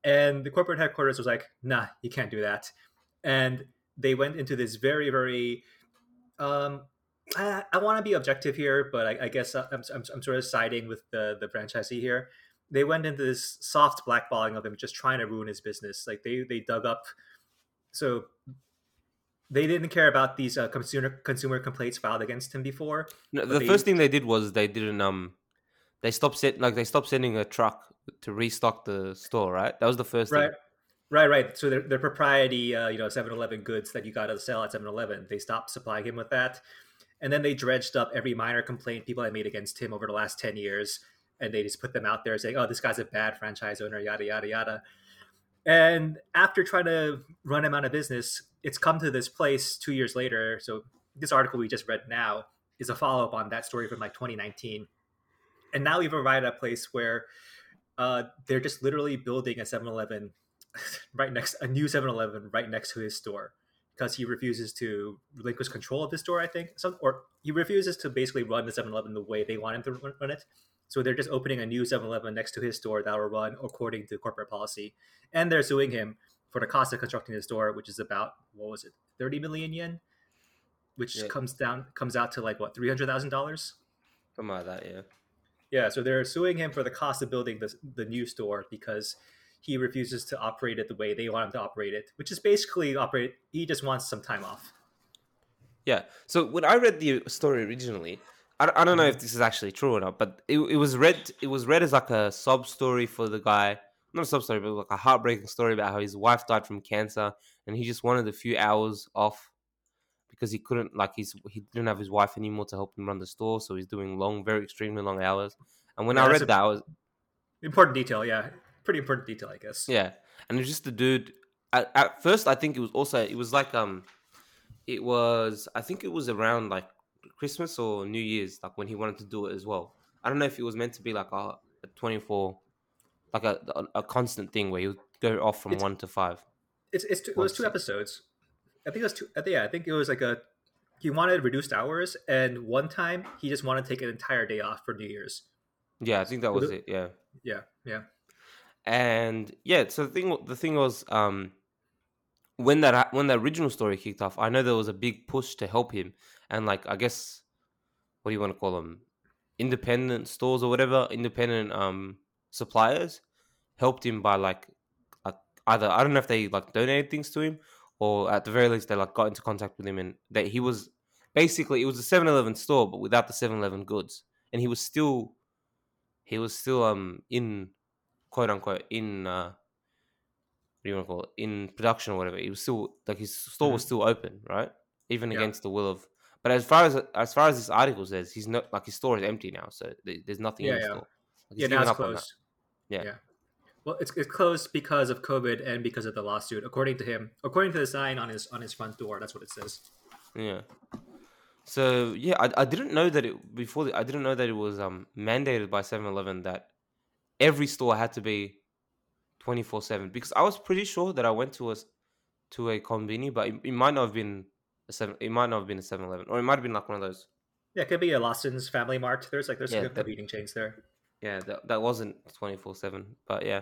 And the corporate headquarters was like, "Nah, you can't do that." And they went into this very, very um, I, I want to be objective here, but I, I guess I'm, I'm, I'm sort of siding with the the franchisee here. They went into this soft blackballing of him, just trying to ruin his business. Like they they dug up, so they didn't care about these uh, consumer consumer complaints filed against him before. No, the they- first thing they did was they didn't um, they stopped set like they stopped sending a truck to restock the store. Right, that was the first Right, thing. right, right. So their, their propriety, uh, you know, 7-Eleven goods that you got to sell at 7-Eleven, they stopped supplying him with that. And then they dredged up every minor complaint people had made against him over the last 10 years. And they just put them out there saying, oh, this guy's a bad franchise owner, yada, yada, yada. And after trying to run him out of business, it's come to this place two years later. So this article we just read now is a follow up on that story from like 2019. And now we've arrived at a place where uh, they're just literally building a 7 Eleven right next, a new 7 Eleven right next to his store because he refuses to relinquish control of his store, I think. Some, or he refuses to basically run the 7 Eleven the way they want him to run- it. So they're just opening a new 7 Eleven next to his store that will run according to corporate policy. And they're suing him for the cost of constructing the store, which is about, what was it, 30 million yen? Which Yeah. comes down comes out to like what three hundred thousand dollars. Something like that. Yeah. Yeah, so they're suing him for the cost of building the the new store because he refuses to operate it the way they want him to operate it, which is basically operate. He just wants some time off. Yeah. So when I read the story originally, I, I don't know if mm-hmm. this is actually true or not, but it, it was read it was read as like a sub story for the guy, not a sub story, but like a heartbreaking story about how his wife died from cancer, and he just wanted a few hours off because he couldn't like he's he didn't have his wife anymore to help him run the store, so he's doing long, very extremely long hours. And when Yeah, I read that, I was Important detail, yeah, pretty important detail, I guess. yeah, and it's just the dude. At, at first, I think it was also it was like um, it was I think it was around like Christmas or New Year's, like when he wanted to do it as well. I don't know if it was meant to be like a, a twenty four, like a, a a constant thing where he would go off from It's- one to five. It's, it's two, it was two episodes. I think it was two. Yeah, I think it was like a. He wanted reduced hours, and one time he just wanted to take an entire day off for New Year's. Yeah, I think that Was it-. Yeah. Yeah, yeah, and yeah so the thing the thing was um when that when the original story kicked off i know there was a big push to help him and like i guess what do you want to call them independent stores or whatever independent um suppliers helped him by like uh, either i don't know if they like donated things to him or at the very least they like got into contact with him and that he was basically it was a 7-eleven store but without the 7-eleven goods and he was still he was still um in quote unquote in uh what do you want to call it in production or whatever he was still like his store was still open right even Yeah. against the will of but as far as as far as this article says he's not like his store is empty now so there's nothing Yeah, in the yeah. store like, yeah. Now it's up on that. closed. Yeah. Well, it's, it's closed because of COVID and because of the lawsuit, according to him. According to the sign on his on his front door, that's what it says. Yeah. So yeah, I, I didn't know that it before. The, I didn't know that it was um mandated by 7-Eleven that every store had to be twenty four seven. Because I was pretty sure that I went to a to a conveni, but it, it might not have been a seven. It might not have been a 7-Eleven, or it might have been like one of those. Yeah, it could be a Lawson's Family Mart. There's like there's Yeah, some good that- eating chains there. Yeah, that that wasn't twenty four seven. But yeah,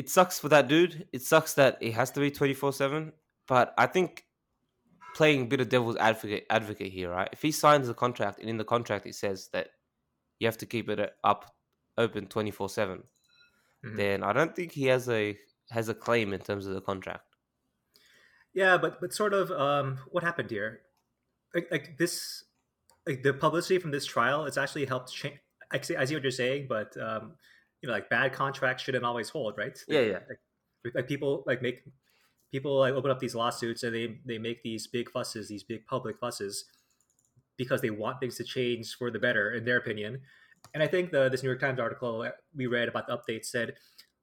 it sucks for that dude. It sucks that it has to be twenty four seven. But I think playing a bit of devil's advocate advocate here, right? If he signs the contract and in the contract it says that you have to keep it up open twenty four seven, Mhm. then I don't think he has a has a claim in terms of the contract. Yeah, but but sort of um, what happened here? Like, like this, like the publicity from this trial, it's actually helped change. I see, I see what you're saying, but um, you know, like bad contracts shouldn't always hold, right? Yeah, yeah. Like, like people like make people like open up these lawsuits and they they make these big fusses, these big public fusses, because they want things to change for the better, in their opinion. And I think the this New York Times article we read about the update said,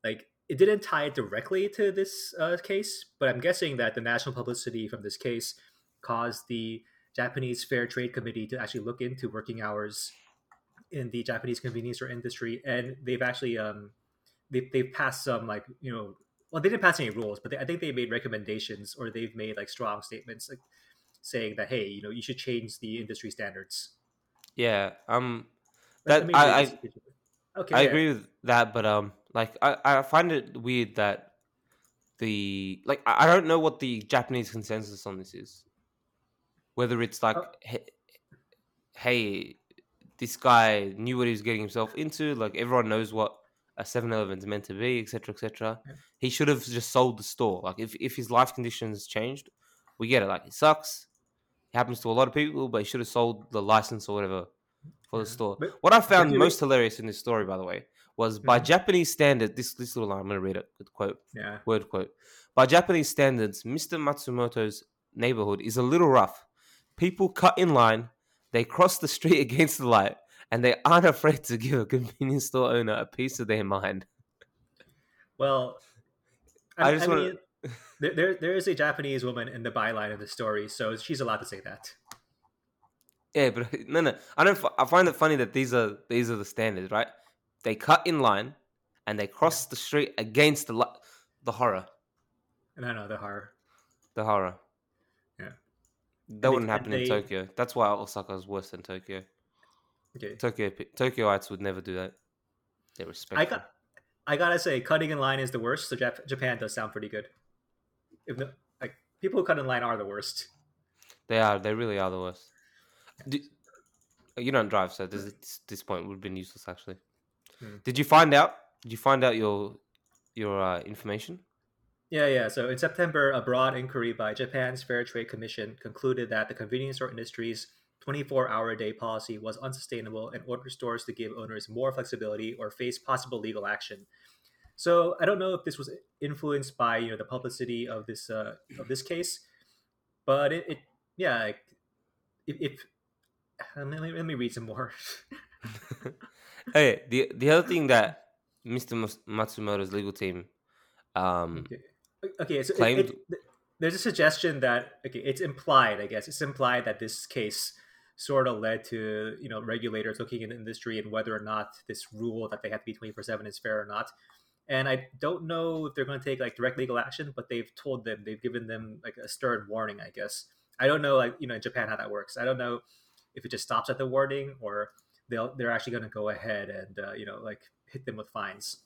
like, it didn't tie it directly to this uh, case, but I'm guessing that the national publicity from this case caused the Japanese Fair Trade Committee to actually look into working hours in the Japanese convenience store industry, and they've actually um, they they've passed some like you know well they didn't pass any rules, but they, I think they made recommendations or they've made like strong statements like saying that hey you know you should change the industry standards. Yeah, um, That- I- read okay I yeah. agree with that, but um, like I, I find it weird that the like I I don't know what the Japanese consensus on this is. Whether it's like, Oh. he- hey, this guy knew what he was getting himself into. Like everyone knows what a 7-Eleven is meant to be, etc., etc. Yeah. He should have just sold the store. Like if if his life conditions changed, we get it. Like it sucks. It happens to a lot of people, but he should have sold the license or whatever for the store. But- What I found most hilarious in this story, by the way, was by. Japanese standard. This this little line, I'm gonna read it. Good quote, yeah word quote. By Japanese standards, Mr. Matsumoto's neighborhood is a little rough. People cut in line, they cross the street against the light, and they aren't afraid to give a convenience store owner a piece of their mind. well I I, just I wanna- mean there, there there is a Japanese woman in the byline of the story, so she's allowed to say that. Yeah, but no, no. I don't. I find it funny that these are these are the standards, right? They cut in line, and they cross the street against the the horror. No, no, the horror. The horror. That wouldn't happen in Tokyo. That's why Osaka is worse than Tokyo. Okay, Tokyo Tokyoites would never do that. They respect. I got, I gotta say, cutting in line is the worst. So Jap- Japan does sound pretty good. If no, like people who cut in line are the worst. They are. They really are the worst. Do, you don't drive, so this this, this point would have been useless actually. Hmm. Did you find out? Did you find out your your uh, information? Yeah, yeah. So in September, a broad inquiry by Japan's Fair Trade Commission concluded that the convenience store industry's 24-hour a day policy was unsustainable and ordered stores to give owners more flexibility or face possible legal action. So I don't know if this was influenced by you know the publicity of this uh, of this case, but it, it yeah, like, if, if let me, let me read some more. Hey, the the other thing that Mr. Matsumoto's legal team um Okay. Okay, so claimed- it- th- there's a suggestion that okay, it's implied. I guess it's implied that this case sort of led to you know regulators looking in the industry and whether or not this rule that they have to be twenty four seven is fair or not. And I don't know if they're going to take like direct legal action, but they've told them they've given them like a stern warning. I guess I don't know like you know in Japan how that works. I don't know if it just stops at the warning or they'll they're actually going to go ahead and uh, you know like hit them with fines.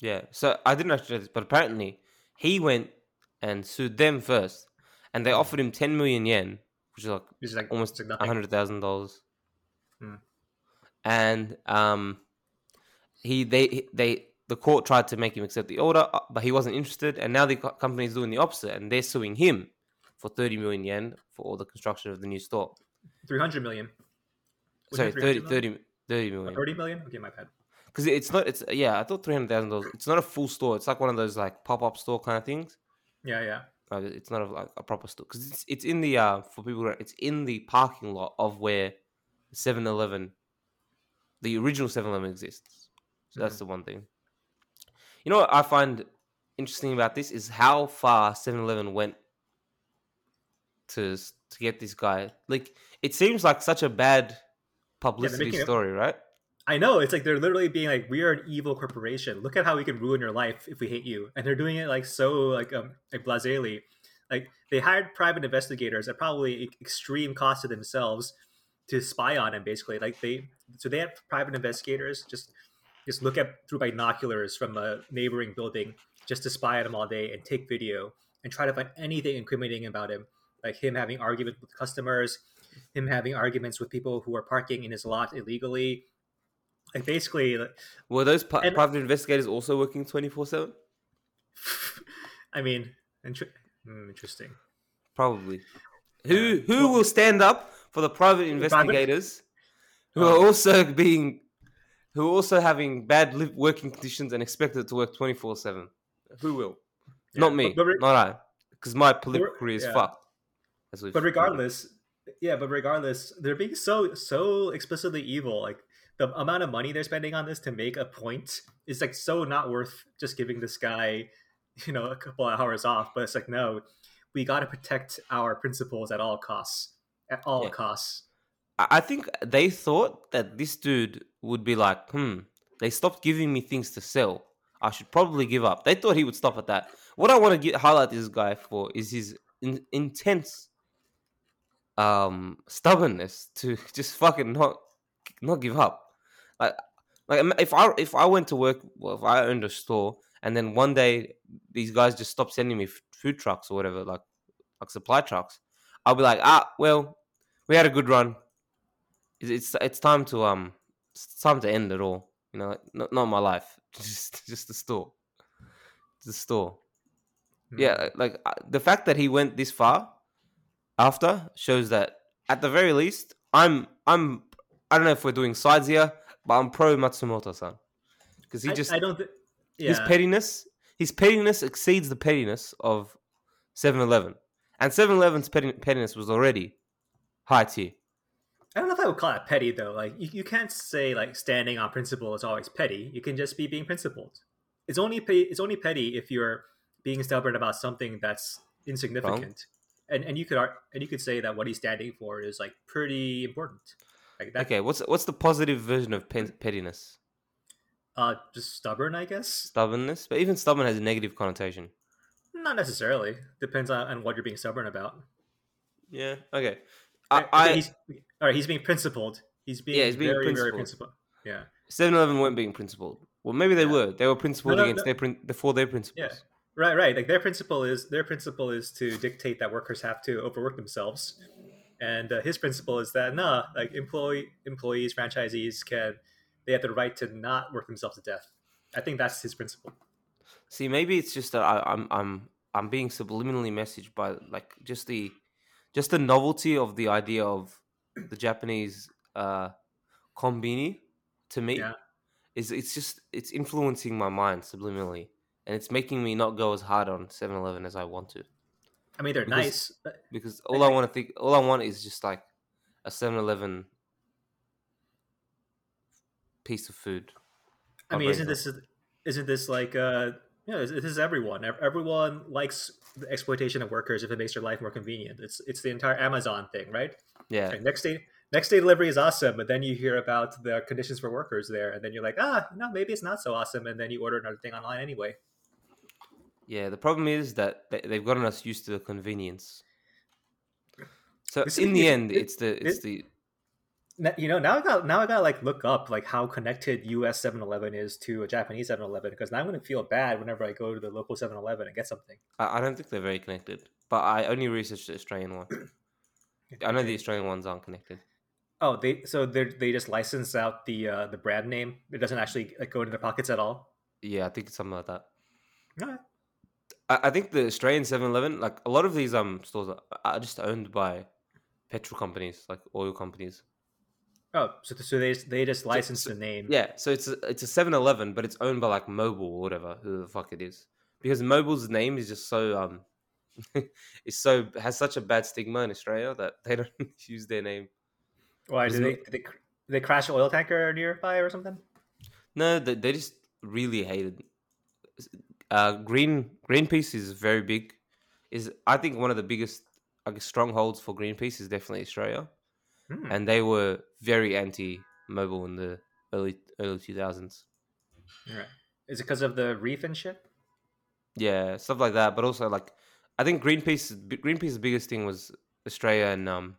Yeah. So I didn't actually know this, but apparently he went and sued them first, and they offered him ten million yen, which is like It's like almost like hundred thousand dollars. Hmm. And um, he they they the court tried to make him accept the order, uh, but he wasn't interested. And now the company is doing the opposite, and they're suing him for thirty million yen for all the construction of the new store. Three hundred million. Was Sorry, it 300 30, million? 30, 30 Oh, million. 30 million? Okay, my bad. Because it's not. It's yeah. I thought three hundred thousand dollars. It's not a full store. It's like one of those like pop up store kind of things. Yeah, yeah. Like, it's not a, like a proper store because it's it's in the uh for people. It's in the parking lot of where 7-Eleven, the original 7-Eleven exists. So that's the one thing. You know what I find interesting about this is how far 7-Eleven went to to get this guy. Like it seems like such a bad publicity it- story, right? I know it's like they're literally being like, "We are an evil corporation. Look at how we can ruin your life if we hate you." And they're doing it like so like um like blasely. Like they hired private investigators at probably extreme cost to themselves to spy on him. Basically, like they so they had private investigators just just look at through binoculars from a neighboring building just to spy on him all day and take video and try to find anything incriminating about him, like him having arguments with customers, him having arguments with people who are parking in his lot illegally. Like basically, like, Were those pi- And- private investigators also working 24/7? I mean, hmm, interesting. Probably. Who who Well- will stand up for the private private- investigators who Oh. are also being who are also having bad live working conditions and expected to work 24/7? Who will? Yeah, Not me. But, but, not I. Because my political career is yeah. fucked. But regardless, yeah, but regardless, they're being so so explicitly evil. Like the amount of money they're spending on this to make a point is like so not worth just giving this guy, you know, a couple of hours off. But it's like no, we got to protect our principles at all costs. At all Yeah. costs. I think they thought that this dude would be like, hmm, they stopped giving me things to sell. I should probably give up. They thought he would stop at that. What I want to get, highlight this guy for is his in, intense um stubbornness to just fucking not not give up. Like like if I if I went to work, well, if I owned a store, and then one day these guys just stopped sending me food trucks or whatever, like like supply trucks, I'll be like, ah, well, we had a good run. It's it's, it's time to um, it's time to end it all. You know, not not my life, just just the store, the store. Hmm. Yeah, like uh, the fact that he went this far after shows that at the very least, I'm I'm I don't know if we're doing sides here, but I'm pro Matsumoto-san because he I, just I don't. Th- yeah. his pettiness his pettiness exceeds the pettiness of 7-Eleven, and 7-Eleven's petty, pettiness was already high tier. I don't know if I would call it petty though. Like you, you can't say like standing on principle is always petty. You can just be being principled. It's only pe- it's only petty if you're being stubborn about something that's insignificant. And and you could ar- and you could say that what he's standing for is like pretty important. Like that Okay, what's what's the positive version of pen, pettiness? uh just stubborn, I guess. Stubbornness, but even stubborn has a negative connotation. Not necessarily. Depends on, on what you're being stubborn about. Yeah. Okay. I, I, I he's all right, he's being principled. He's being, Yeah, he's being very, very principled. principled. Yeah. 7-Eleven weren't being principled. Well, maybe they Yeah. were. They were principled no, against no. their prin- before their principles. Yeah. Right, right. Like their principle is their principle is to dictate that workers have to overwork themselves, and uh, his principle is that nah, like employee employees, franchisees can they have the right to not work themselves to death. I think that's his principle. See, maybe it's just that I, I'm I'm I'm being subliminally messaged by like just the just the novelty of the idea of the Japanese uh kombini to me Yeah. is it's just it's influencing my mind subliminally and it's making me not go as hard on 7-Eleven as I want to I mean, they're Because- nice. But because all I want to think all I want is just like a 7-Eleven piece of food. I mean, isn't this isn't this like uh you know, this is everyone. Everyone likes the exploitation of workers if it makes their life more convenient. It's it's the entire Amazon thing, right? Yeah. Like next day next day delivery is awesome, but then you hear about the conditions for workers there, and then you're like, ah, no, maybe it's not so awesome, and then you order another thing online anyway. Yeah, the problem is that they- they've gotten us used to the convenience. So This in is- the end, it- it's the it's it- the N- You know, now I got now I gotta like look up like how connected US 7-Eleven is to a Japanese 7-Eleven because now I'm gonna feel bad whenever I go to the local 7-Eleven and get something. I, I don't think they're very connected. But I only researched the Australian one. I know the Australian ones aren't connected. Oh, they so they they just license out the uh, the brand name. It doesn't actually like, go into their pockets at all. Yeah, I think it's something like that. Alright. I, I think the Australian 7-Eleven, like a lot of these um stores are, are just owned by petrol companies, like oil companies. Oh, so, so they just- they just license so- the name. Yeah, so it's a, it's a 7-Eleven, but it's owned by like Mobil or whatever, who the fuck it is. Because Mobil's name is just so um it's so has such a bad stigma in Australia that they don't use their name. Why did they, did they they crash an oil tanker nearby or something? No, they, they just really hated. Uh, Green Greenpeace is very big. Is I think one of the biggest I guess, strongholds for Greenpeace is definitely Australia, Hmm. and they were very anti-Mobil in the early early two thousands. Right. Is it because of the reef and shit? Yeah, stuff like that. But also like, I think Greenpeace Greenpeace's biggest thing was Australia and um,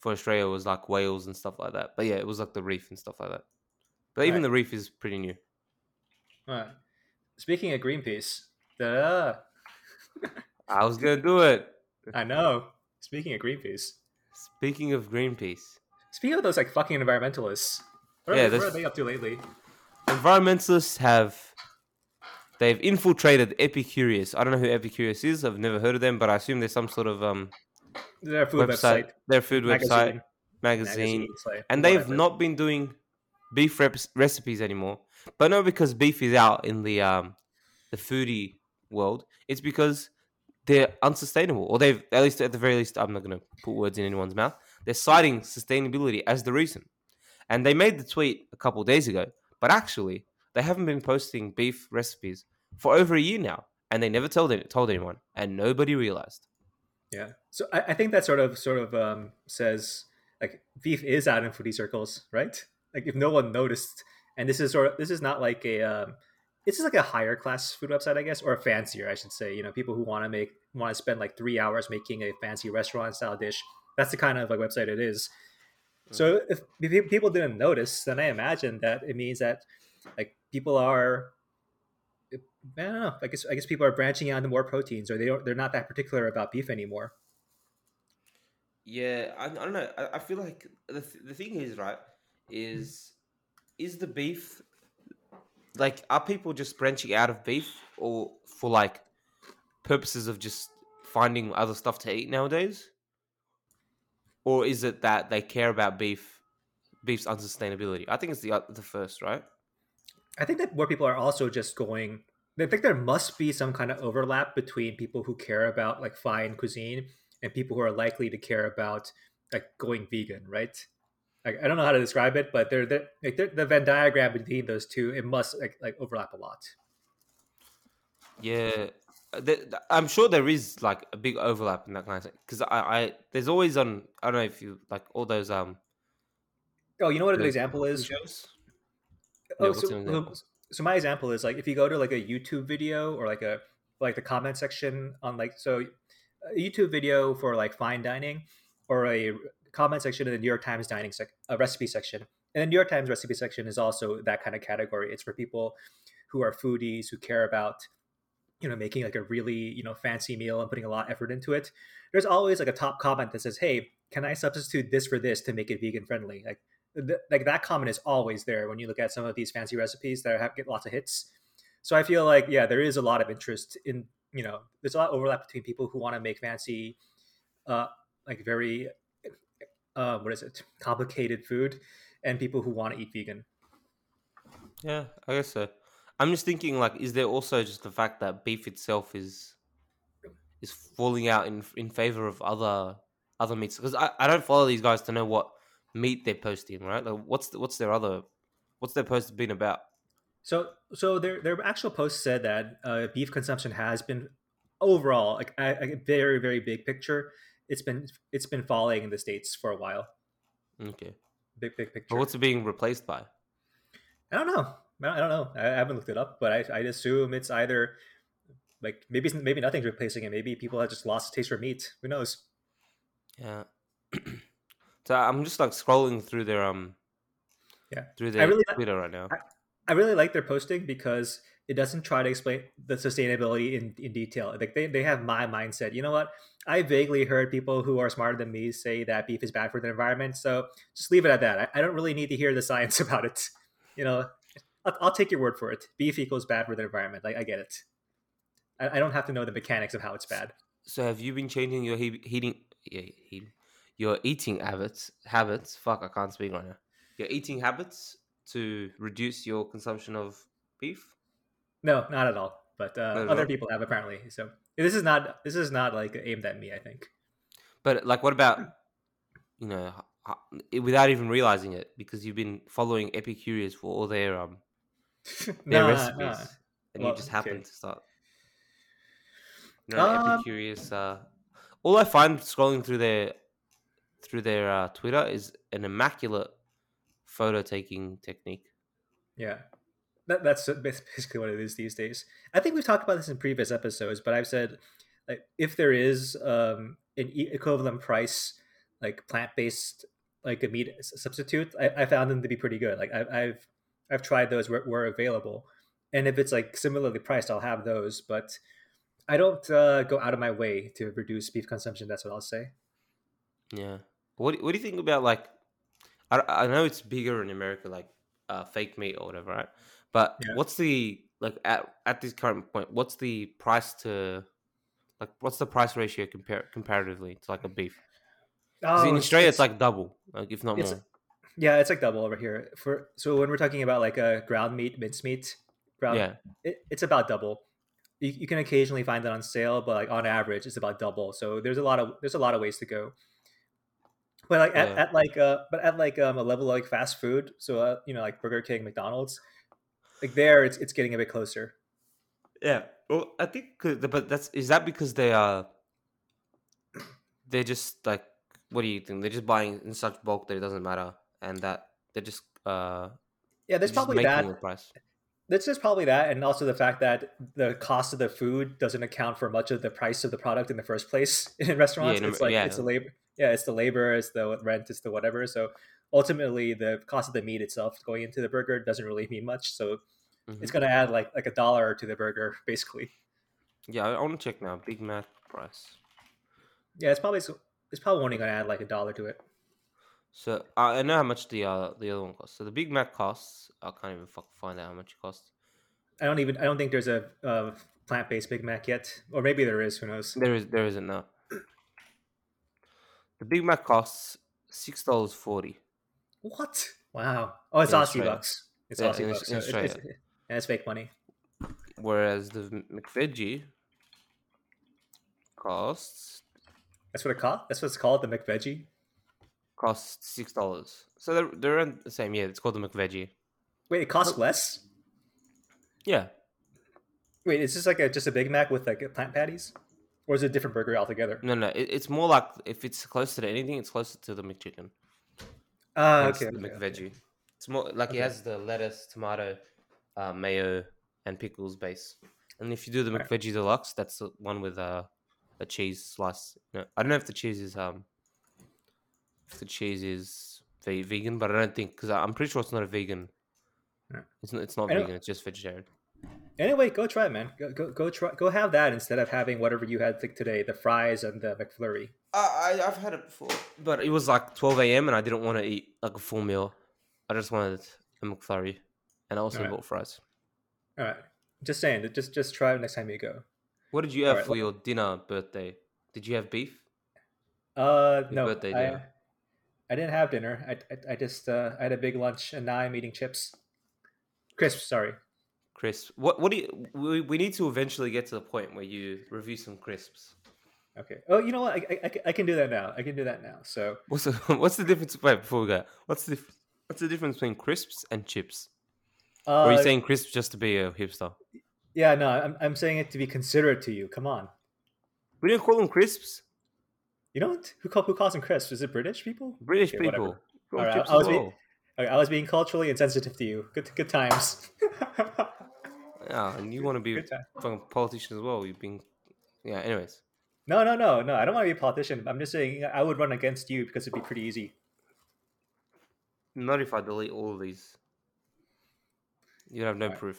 for Australia was like whales and stuff like that. But yeah, it was like the reef and stuff like that. But even Right. the reef is pretty new. Alright. Speaking of Greenpeace, da I was gonna do it. I know. Speaking of Greenpeace, Speaking of Greenpeace, speaking of those like fucking environmentalists, what, Yeah, are, what are they up to lately? environmentalists have they've infiltrated Epicurious. I don't know who Epicurious is. I've never heard of them, but I assume there's some sort of um Their food website, website, their food website, magazine, magazine, and they've whatever. not been doing beef rep- recipes anymore. But not because beef is out in the um the foodie world. It's because they're unsustainable, or they've at least at the very least. I'm not going to put words in anyone's mouth. They're citing sustainability as the reason, and they made the tweet a couple days ago. But actually, they haven't been posting beef recipes for over a year now, and they never told told anyone, and nobody realized. Yeah. So I, I think that sort of sort of um, says like beef is out in foodie circles, right? Like if no one noticed, and this is sort of this is not like a um, this is like a higher class food website, I guess, or a fancier, I should say. You know, people who want to make want to spend like three hours making a fancy restaurant style dish. That's the kind of like website it is. So if, if people didn't notice, then I imagine that it means that like people are I don't know. I guess I guess people are branching out into more proteins, or they don't. They're not that particular about beef anymore. Yeah, I, I don't know. I, I feel like the th- the thing is right is is the beef like are people just branching out of beef or for like purposes of just finding other stuff to eat nowadays, or is it that they care about beef beef's unsustainability? I think it's the uh, the first, right? I think that more people are also just going. I think there must be some kind of overlap between people who care about like fine cuisine and people who are likely to care about like going vegan, right? Like, I don't know how to describe it, but they're, they're like they're, the Venn diagram between those two it must like like overlap a lot. Yeah, uh, I'm sure there is like a big overlap in that kind of thing because I, I there's always on I don't know if you like all those um Oh, you know what a good example is? shows. Oh, Yeah, so, so my example is like if you go to like a YouTube video or like a like the comment section on like so a YouTube video for like fine dining or a comment section in the New York Times dining sec- a recipe section. And the New York Times recipe section is also that kind of category. It's for people who are foodies who care about you know making like a really you know fancy meal and putting a lot of effort into it. There's always like a top comment that says, "Hey, can I substitute this for this to make it vegan friendly?" Like th- like that comment is always there when you look at some of these fancy recipes that have, get lots of hits. So I feel like yeah, there is a lot of interest in you know there's a lot of overlap between people who want to make fancy, uh, like very, uh, what is it, complicated food, and people who want to eat vegan. Yeah, I guess so. I'm just thinking, like, is there also just the fact that beef itself is is falling out in in favor of other other meats? Because I, I don't follow these guys to know what meat they're posting, right? Like, what's the, what's their other what's their post been about? So so their their actual post said that uh, beef consumption has been overall like a, a very very big picture. It's been it's been falling in the states for a while. Okay, Big big picture. but what's it being replaced by? I don't know. I don't- know. I I haven't looked it up, but I I'd assume it's either like maybe maybe nothing's replacing it. Maybe people have just lost taste for meat. Who knows? Yeah. so I'm just like scrolling through their um Yeah. through I their really- Twitter right now. I really like their posting because it doesn't try to explain the sustainability in, in detail. Like they, they have my mindset. You know what? I vaguely heard people who are smarter than me say that beef is bad for the environment. So just leave it at that. I, I don't really need to hear the science about it. You know, I'll, I'll take your word for it. Beef equals bad for the environment. Like I get it. I, I don't have to know the mechanics of how it's bad. So have you been changing your he- heating yeah, heating your eating habits habits? Fuck, I can't speak right now. Your eating habits to reduce your consumption of beef? No, not at all. But uh, at other all? people have apparently. So this is not this is not like aimed at me. I think. But like, what about you know without even realizing it because you've been following Epicurious for all their um their Nah, recipes, nah. and Well, you just happen okay. to start. You know, Um, Epicurious. Uh, all I find scrolling through their through their uh, Twitter is an immaculate photo taking technique. Yeah, that, that's basically what it is these days. I think we've talked about this in previous episodes, but I've said like if there is um, an equivalent price like plant based like a meat substitute, I, I found them to be pretty good. Like I, I've I've tried those where, where available, and if it's like similarly priced, I'll have those. But I don't uh, go out of my way to reduce beef consumption. That's what I'll say. Yeah. What What do you think about like? I I know it's bigger in America, like uh, fake meat or whatever, right? But Yeah. what's the like at at this current point? What's the price to like? What's the price ratio compare comparatively to like a beef? 'Cause in Oh, Australia, it's like double, like if not more. Yeah, it's like double over here. For so when we're talking about like a ground meat, mincemeat, ground, Yeah. it, it's about double. You, you can occasionally find that on sale, but like on average, it's about double. So there's a lot of there's a lot of ways to go. But like at, Yeah. at like uh but at like um a level like fast food, so uh, you know like Burger King, McDonald's, like there it's it's getting a bit closer. Yeah. Well, I think, but that's is that because they are they're just like what do you think? They're just buying in such bulk that it doesn't matter, and that they're just uh Yeah, there's probably that. That's just probably that, and also the fact that the cost of the food doesn't account for much of the price of the product in the first place in restaurants. in it's like yeah. it's the labor, yeah, it's the labor, it's the rent, it's the whatever. So ultimately, the cost of the meat itself going into the burger doesn't really mean much. So Mhm. it's going to add like like a dollar to the burger, basically. Yeah, I, want to check now. Big Mac price. Yeah, it's probably it's probably only going to add like a dollar to it. So I I know how much the uh the other one costs. So the Big Mac costs. I can't even fucking find out how much it costs. I don't even I don't think there's a, uh plant based Big Mac yet, or maybe there is. Who knows? There is there isn't now. The Big Mac costs six dollars forty. What? Wow. Oh, it's In Aussie Australia. bucks. It's Yeah, Aussie bucks. in so it's, it's, and it's fake money. Whereas the McVeggie costs That's what it called. That's what it's called, the McVeggie. costs six dollars. So they're they're the same. Yeah, it's called the McVeggie. Wait, it costs less. Yeah, Wait, is this like a just a Big Mac with like plant patties, or is it a different burger altogether? no, no. It, it's more like if it's closer to anything, it's closer to the McChicken. Ah, hence okay. the okay, okay. McVeggie. It's more like Okay. it has the lettuce, tomato, uh, mayo, and pickles base. And if you do the Right. McVeggie deluxe, that's the one with uh, a cheese slice. No, I don't know if the cheese is um, if the cheese is ve- vegan, but I don't think because I'm pretty sure it's not a vegan. Right. It's not. It's not vegan. It's just vegetarian. Anyway, go try it, man. Go, go, go try. Go have that instead of having whatever you had like, today, the fries and the McFlurry. I, I I've had it before, but it was like 12 a.m. and I didn't want to eat like a full meal. I just wanted a McFlurry, and I also Alright. bought fries. All right. Just saying. Just just try it next time you go. What did you have Alright, for your dinner birthday? Did you have beef? Uh, Your no, birthday I, dinner. I didn't have dinner. I, I, I just uh, I had a big lunch and now I'm eating chips. Crisps, sorry. Crisps. What what do you we, we need to eventually get to the point where you review some crisps. Okay. Oh, you know what? I, I, I can- do that now. I can do that now. So What's the what's the difference wait before we go? What's the what's the difference between crisps and chips? or are uh, you saying crisps just to be a hipster? yeah, no, I'm I'm saying it to be considerate to you. Come on. We don't call them crisps. You know what? Who call, who calls them crisps? Is it British people? British Okay, people. Alright, I was as being- Okay, I was being culturally insensitive to you. Good good times. Yeah, and you want to be a fucking politician as well. You've been yeah. Anyways, No, no, no, no. I don't want to be a politician. I'm just saying I would run against you because it'd be pretty easy. not if I delete all of these. You have no Alright. proof.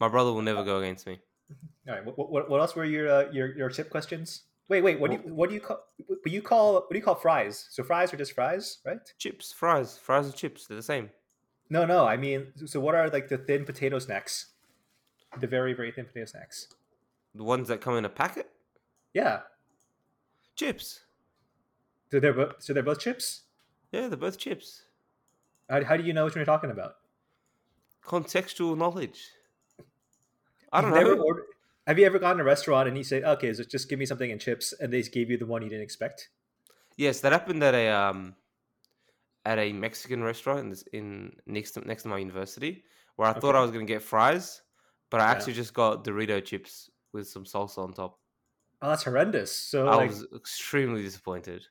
My brother will never go against me. All right. What, what, what else were your uh, your your tip questions? Wait, wait. What do you what do you call? But you call what do you call fries? So fries are just fries, right? Chips, fries, fries and chips. They're the same. No, no. I mean, so what are like the thin potato snacks? The very very thin potato snacks. The ones that come in a packet. Yeah. Chips. So they're both so they're both chips. Yeah, they're both chips. How, how do you know which one you're talking about? Contextual knowledge. I don't know. ordered- have you ever gone to a restaurant and you say, "Okay, so just give me something in chips," and they gave you the one you didn't expect? Yes, that happened at a um at a Mexican restaurant in, this, in next to, next to my university where I thought I was gonna get fries, but I Yeah. actually just got Dorito chips with some salsa on top. Oh, that's horrendous. So I like, was extremely disappointed.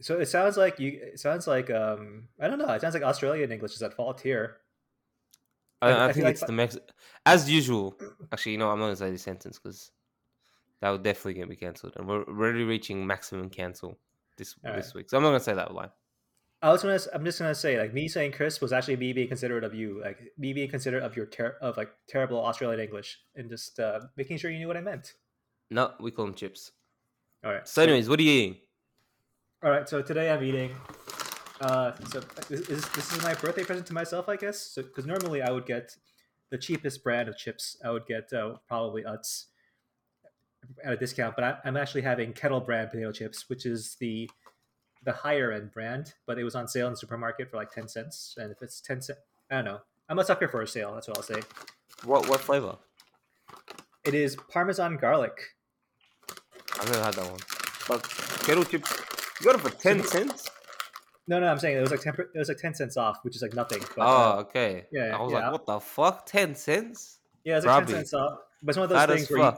so it sounds like you. It sounds like um, I don't know. It sounds like Australian English is at fault here. I, I- I, think feel like it's the Mex. As usual, actually, you know, I'm not gonna say this sentence because that would definitely get me cancelled, and we're already reaching maximum cancel this All this week. So I'm not gonna say that line. I was gonna. I'm just gonna say like me saying Chris was actually me being considerate of you, like me being considerate of your ter- of like terrible Australian English, and just uh, making sure you knew what I meant. No, we call them chips. All right. So, anyways, what are you eating? All right. So today I'm eating. Uh, so this is this is my birthday present to myself, I guess. So because normally I would get the cheapest brand of chips. I would get uh, probably Utz at a discount, but I, I'm actually having Kettle brand potato chips, which is the the higher end brand, but it was on sale in the supermarket for like ten cents. And if it's ten cents, I don't know. I'm a sucker for a sale. That's what I'll say. What what flavor? It is Parmesan garlic. I've never had that one. But kettle chips, you got it for ten cents. No, no, I'm saying it was like ten. It was like ten cents off, which is like nothing. But, Oh, uh, okay. yeah, I was yeah. like, what the fuck? Ten cents? yeah, it's like Robbie. ten cents off. But it's one of those things where you.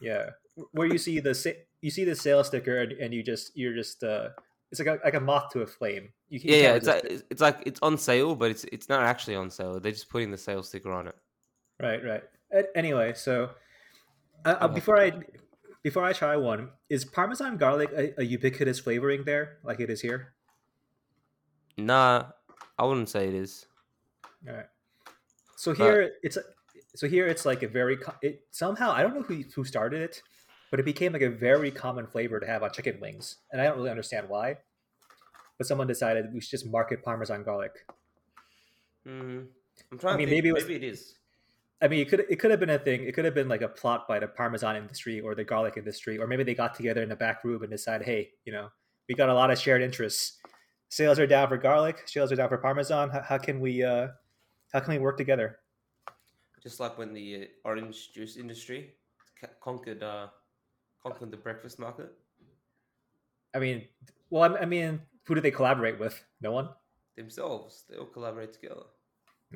Yeah, where you see the you see the sale sticker and, and you just you're just uh it's like a, like a moth to a flame. You, you Yeah, yeah. It's like it. it's- it's like it's on sale, but it's it's not actually on sale. They're just putting the sale sticker on it. right, right. Anyway, so uh, Okay. before I before I try one, is Parmesan garlic a, a ubiquitous flavoring there, like it is here? Nah, I wouldn't say it is. All right. So here it's a- so here it's like a very it somehow I don't know who who started it, but it became like a very common flavor to have on chicken wings, and I don't really understand why. But someone decided we should just market Parmesan garlic. Mm, I'm trying I mean, to think. maybe it was- maybe it is. I mean, it could it could have been a thing. It could have been like a plot by the Parmesan industry or the garlic industry, or maybe they got together in the back room and decided, hey, you know, we got a lot of shared interests. Sales are down for garlic. Sales are down for Parmesan. How, how can we uh, how can we work together? Just like when the uh, orange juice industry conquered uh, conquered the breakfast market. I mean, well, I, mean, who do they collaborate with? No one. Themselves, they all collaborate together.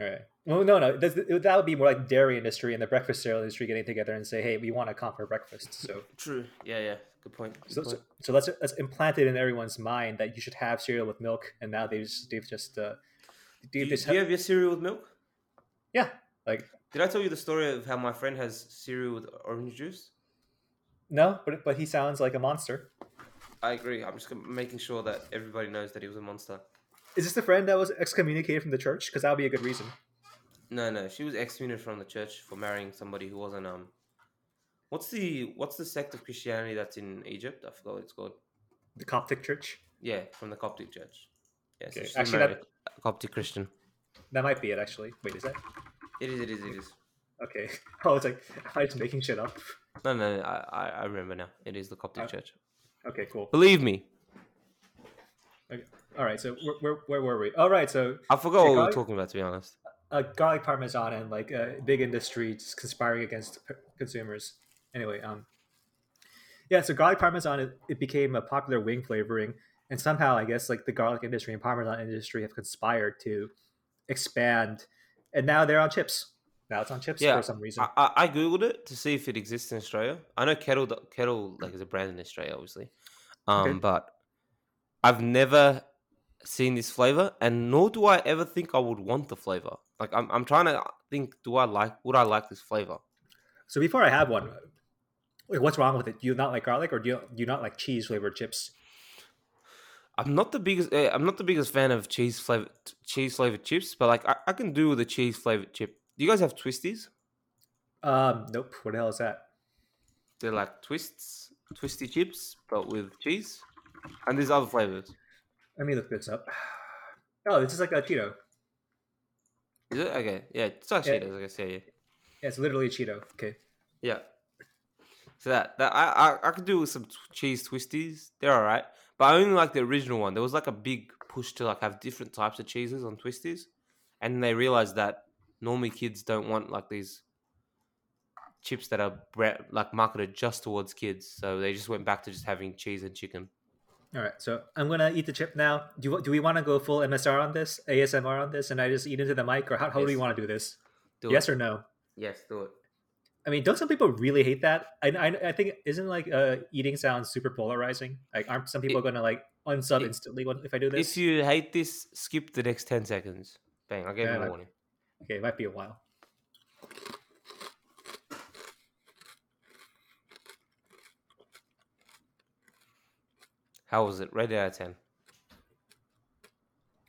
All right. Well, no, no. That would be more like dairy industry and the breakfast cereal industry getting together and say, hey, we want to conquer breakfast. So, True. Yeah, yeah. Good point. Good so, so, point. so let's let's implant it in everyone's mind that you should have cereal with milk. And now they've just, they've just uh, do, they've you, just do you have your cereal with milk? yeah, like Did I tell you the story of how my friend has cereal with orange juice? No, but but he sounds like a monster. I agree. I'm just making sure that everybody knows that he was a monster. Is this the friend that was excommunicated from the church? Because that would be a good reason. No, no, she was excommunicated from the church for marrying somebody who wasn't um. What's the what's the sect of Christianity that's in Egypt? I forgot what it's called. The Coptic church. Yeah, from the Coptic Church. Yeah, so Okay, she's actually, that... a Coptic Christian. That might be it. Actually, wait, is that It is. It is. It is. Okay? I was like, I was making shit up. No, no, no I, I I remember now. It is the Coptic Uh, Church. Okay, cool. Believe me, Okay. All right, so where, where, where were we? All right, so I forgot what we were talking about. To be honest. uh, garlic parmesan and like uh, big industry just conspiring against p- consumers. Anyway, um, yeah, so garlic parmesan it, it became a popular wing flavoring, and somehow I guess like the garlic industry and parmesan industry have conspired to expand, and now they're on chips. Now it's on chips Yeah, for some reason. I, I, I googled it to see if it exists in Australia. I know Kettle Kettle like is a brand in Australia, obviously, um, Okay. but I've never seen this flavor, and nor do I ever think I would want the flavor. Like I'm, I'm trying to think, do I like would I like this flavor? so before I have one, like, what's wrong with it? Do you not like garlic, or do you, do you not like cheese flavored chips? I'm not the biggest. eh, I'm not the biggest fan of cheese flavored cheese flavored chips, but like I, I can do with a cheese flavored chip. Do you guys have twisties? Um, nope. What the hell is that? They're like twists, twisty chips, but with cheese, and there's other flavors. Let me look this up. Oh, this is like a Cheeto. Is it okay? Yeah, it's like Yeah. Cheetos, I guess. Yeah, yeah. Yeah, it's literally a Cheeto. Okay. Yeah. So that that I I, I could do with some t- cheese twisties. They're all right, but I only like the original one. There was like a big push to like have different types of cheeses on twisties, and they realized that normally kids don't want like these chips that are bre- like marketed just towards kids. So they just went back to just having cheese and chicken. All right, so I'm gonna eat the chip now. Do do we want to go full MSR on this, ASMR on this, and I just eat into the mic, or how, how do we want to do this? Do yes it. or no? Yes, do it. I mean, don't some people really hate that? I, I, I think isn't like uh, eating sound super polarizing. Like, aren't some people It- going to like unsub it- instantly if I do this? If you hate this, skip the next ten seconds. Bang! I gave Yeah, you a warning. Okay, it might be a while. How was it? Rated out of ten.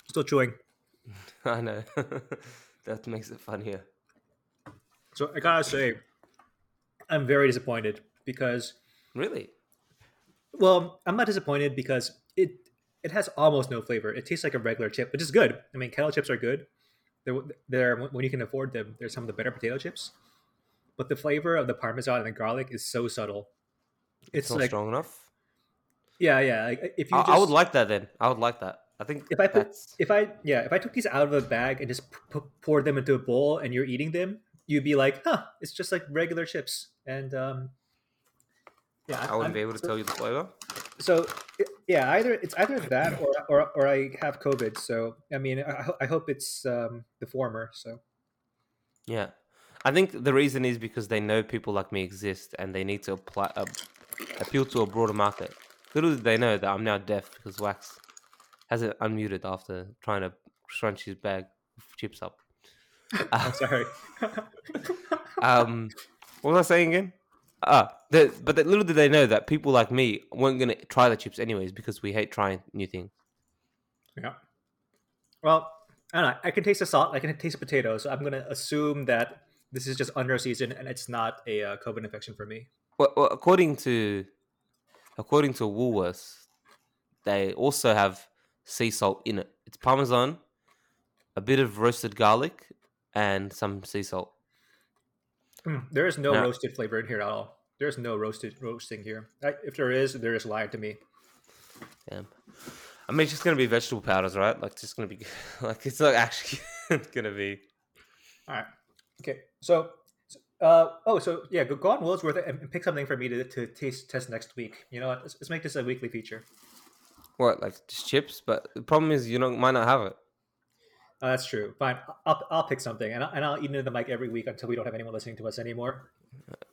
Still chewing. I know. that makes it funnier. So I gotta say, I'm very disappointed because, Really? well, I'm not disappointed because it it has almost no flavor. It tastes like a regular chip, which is good. I mean, kettle chips are good. They're, they're when you can afford them. They're some of the better potato chips. But the flavor of the parmesan and the garlic is so subtle. It's, It's not like strong enough. yeah, yeah. Like, if you I, just, I would like that then. I would like that. I think if I put that's if I yeah if I took these out of a bag and just p- p- poured them into a bowl and you're eating them, you'd be like, huh, it's just like regular chips. And um, yeah, I wouldn't I'm- be able to so- tell you the flavor. So yeah, either it's either that or or, or I have COVID. So I mean, I, I hope it's um, the former. So Yeah, I think the reason is because they know people like me exist and they need to apply uh, appeal to a broader market. Little did they know that I'm now deaf because Wax hasn't unmuted after trying to crunch his bag of chips up. I'm sorry. um, what was I saying again? Ah, the, but the, little did they know that people like me weren't gonna try the chips anyways because we hate trying new things. Yeah. Well, I don't know. I can taste the salt. I can taste the potato. So I'm gonna assume that this is just under season and it's not a uh, COVID infection for me. Well, well, according to according to Woolworths, they also have sea salt in it. It's parmesan, a bit of roasted garlic, and some sea salt. Mm, There is no Yeah. roasted flavor in here at all. There's no roasted roasting here. I, if there is, they're just lying to me. Damn. I mean, it's just gonna be vegetable powders, right? Like, it's just gonna be like it's not actually gonna be. All right. Okay. So, uh, oh, so yeah, go, go on Woolworths and, pick something for me to, to taste test next week. You know what? Let's, let's make this a weekly feature. What, like just chips? But the problem is, you don't might not have it. Uh, that's true. Fine. I'll, I'll pick something and I'll, and I'll eat into the mic every week until we don't have anyone listening to us anymore.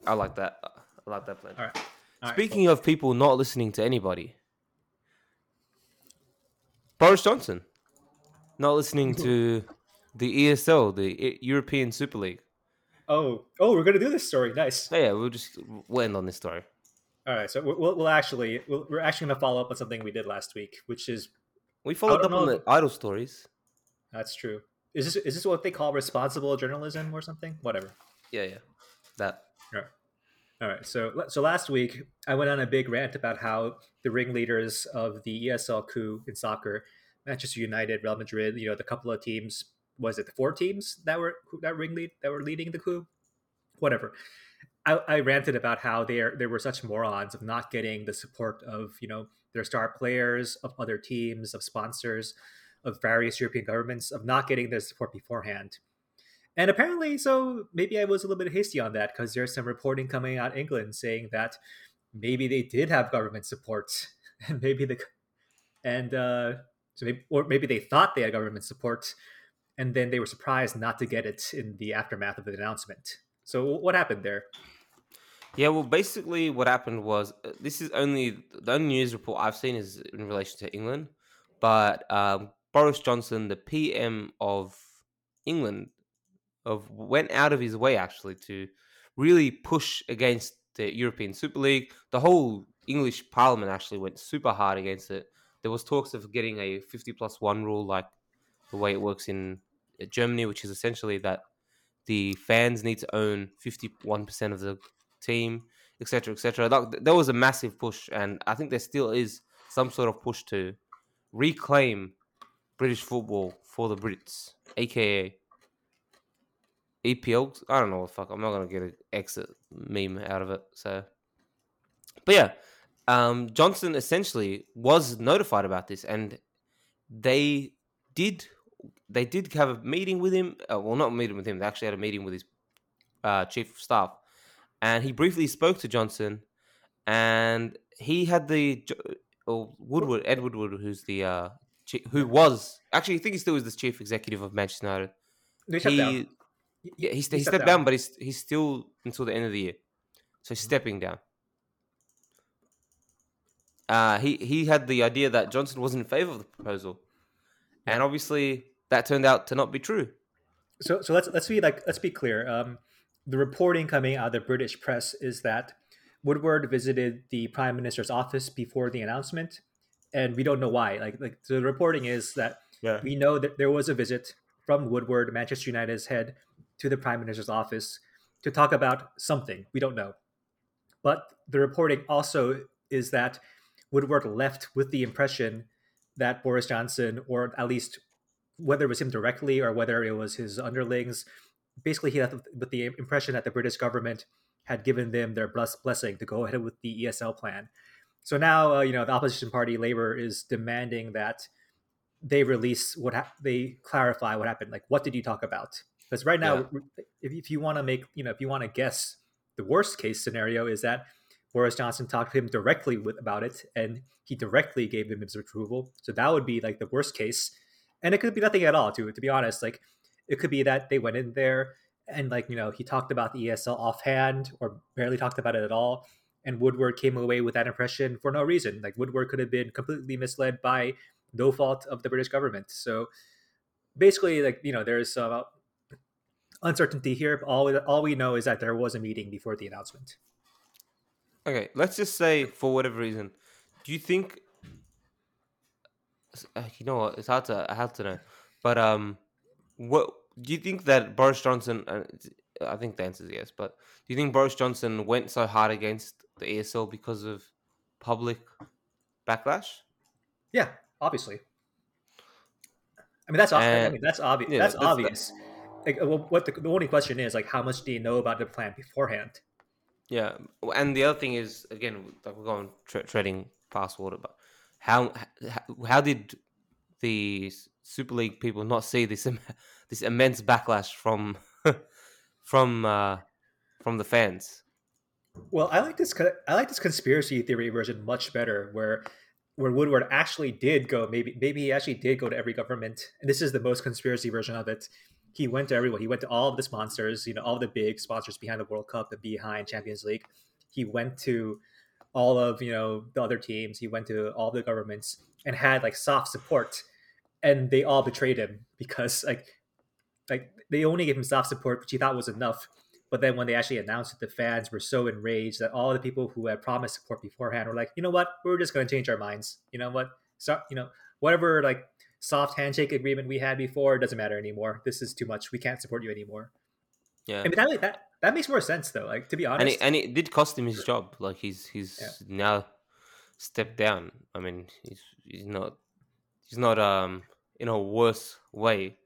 I like that. I like that plan. All right. All right, Speaking of people not listening to anybody, Boris Johnson not listening to the ESL, the European Super League. Oh, oh, we're gonna do this story. Nice. So yeah, we'll just we'll end on this story. All right. So we'll, we'll, we'll actually we'll, we're actually gonna follow up on something we did last week, which is We followed don't up on the idol stories. that's true. Is this is this what they call responsible journalism or something? Whatever. Yeah, yeah, that. All right. So so last week I went on a big rant about how the ringleaders of the ESL coup in soccer, Manchester United, Real Madrid, you know, the couple of teams, was it the four teams that were that ringlead that were leading the coup? Whatever. I, I ranted about how they are, there were such morons of not getting the support of you know their star players, of other teams, of sponsors, of various European governments, of not getting their support beforehand. And apparently, so maybe I was a little bit hasty on that because there's some reporting coming out England saying that maybe they did have government support, and maybe the and uh, so maybe or maybe they thought they had government support, and then they were surprised not to get it in the aftermath of the announcement. So what happened there? Yeah, well, basically, what happened was uh, this is only the only news report I've seen is in relation to England, but um, Boris Johnson, the PM of England, of went out of his way actually to really push against the European Super League. The whole English Parliament actually went super hard against it. There was talks of getting a fifty plus one rule, like the way it works in uh, Germany, which is essentially that the fans need to own fifty one percent of the team, etc., etc. There was a massive push, and I think there still is some sort of push to reclaim British football for the Brits, aka EPL. I don't know what the fuck. I'm not gonna get an exit meme out of it. So, but yeah, um, Johnson essentially was notified about this, and they did they did have a meeting with him. Uh, well, not a meeting with him. They actually had a meeting with his uh, chief of staff, and he briefly spoke to Johnson, and he had the or Woodward, Ed Woodward, who's the uh, chi- who was actually I think he still is the chief executive of Manchester United. He stepped down. He yeah, he, he st- he stepped down, but he's he's still until the end of the year, so he's stepping down. Uh, he he had the idea that Johnson was in favor of the proposal, and obviously that turned out to not be true. So so let's let's be like let's be clear. Um, the reporting coming out of the British press is that Woodward visited the Prime Minister's office before the announcement, and we don't know why. Like like so the reporting is that Yeah. we know that there was a visit from Woodward, Manchester United's head, to the Prime Minister's office to talk about something. We don't know. But the reporting also is that Woodward left with the impression that Boris Johnson, or at least whether it was him directly or whether it was his underlings, basically he left with the impression that the British government had given them their bless- blessing to go ahead with the ESL plan. So now, uh, you know, the opposition party, Labour, is demanding that they release what ha- they clarify what happened. Like, what did you talk about? Because right now, if, if you want to make, you know, if you want to guess, the worst case scenario is that Boris Johnson talked to him directly with about it, and he directly gave him his approval. So that would be like the worst case, and it could be nothing at all. To to be honest, like it could be that they went in there and like you know he talked about the ESL offhand or barely talked about it at all, and Woodward came away with that impression for no reason. Like Woodward could have been completely misled by no fault of the British government. So basically, like you know, there's uh, uncertainty here. All all we know is that there was a meeting before the announcement. Okay, let's just say for whatever reason, do you think? uh, You know what? It's hard to hard to know, but um, what do you think that Boris Johnson? Uh, I think the answer is yes, but do you think Boris Johnson went so hard against the ESL because of public backlash? Yeah, obviously. I mean that's ob- I mean that's obvious. yeah, that's, that's the- obvious. Like, what the, the only question is like, how much do you know about the plan beforehand? Yeah, and the other thing is again, like we're going tre- treading past water, but how how, how did the Super League people not see this im- this immense backlash from from uh, from the fans? Well, I like this. I like this conspiracy theory version much better, where where Woodward actually did go. Maybe maybe he actually did go to every government, and this is the most conspiracy version of it. He went to everyone. He went to all of the sponsors. You know, all the big sponsors behind the World Cup and behind Champions League. He went to all of you know the other teams. He went to all the governments and had like soft support, and they all betrayed him because like like they only gave him soft support, which he thought was enough. But then when they actually announced it, the fans were so enraged that all the people who had promised support beforehand were like, you know what, we're just going to change our minds. You know what, so you know whatever like soft handshake agreement we had before doesn't matter anymore. This is too much. We can't support you anymore. Yeah, I mean that that that makes more sense though. Like to be honest, and it, and it did cost him his job. Like he's he's Yeah. now stepped down. I mean, he's he's not he's not um in a worse way,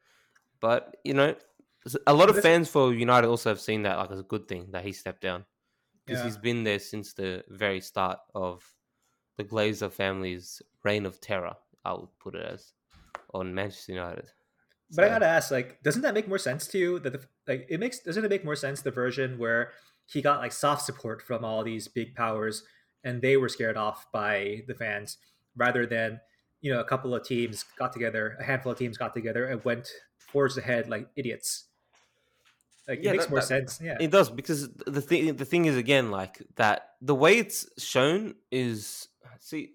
but you know, a lot of fans for United also have seen that like as a good thing that he stepped down because Yeah. he's been there since the very start of the Glazer family's reign of terror. I would put it as on Manchester United. But I gotta ask, like, doesn't that make more sense to you? That the, like it makes doesn't it make more sense the version where he got like soft support from all these big powers and they were scared off by the fans, rather than you know a couple of teams got together, a handful of teams got together and went forged ahead like idiots. Like Yeah, it makes that- more that- sense. Yeah, It does because the thing the thing is again like that the way it's shown is see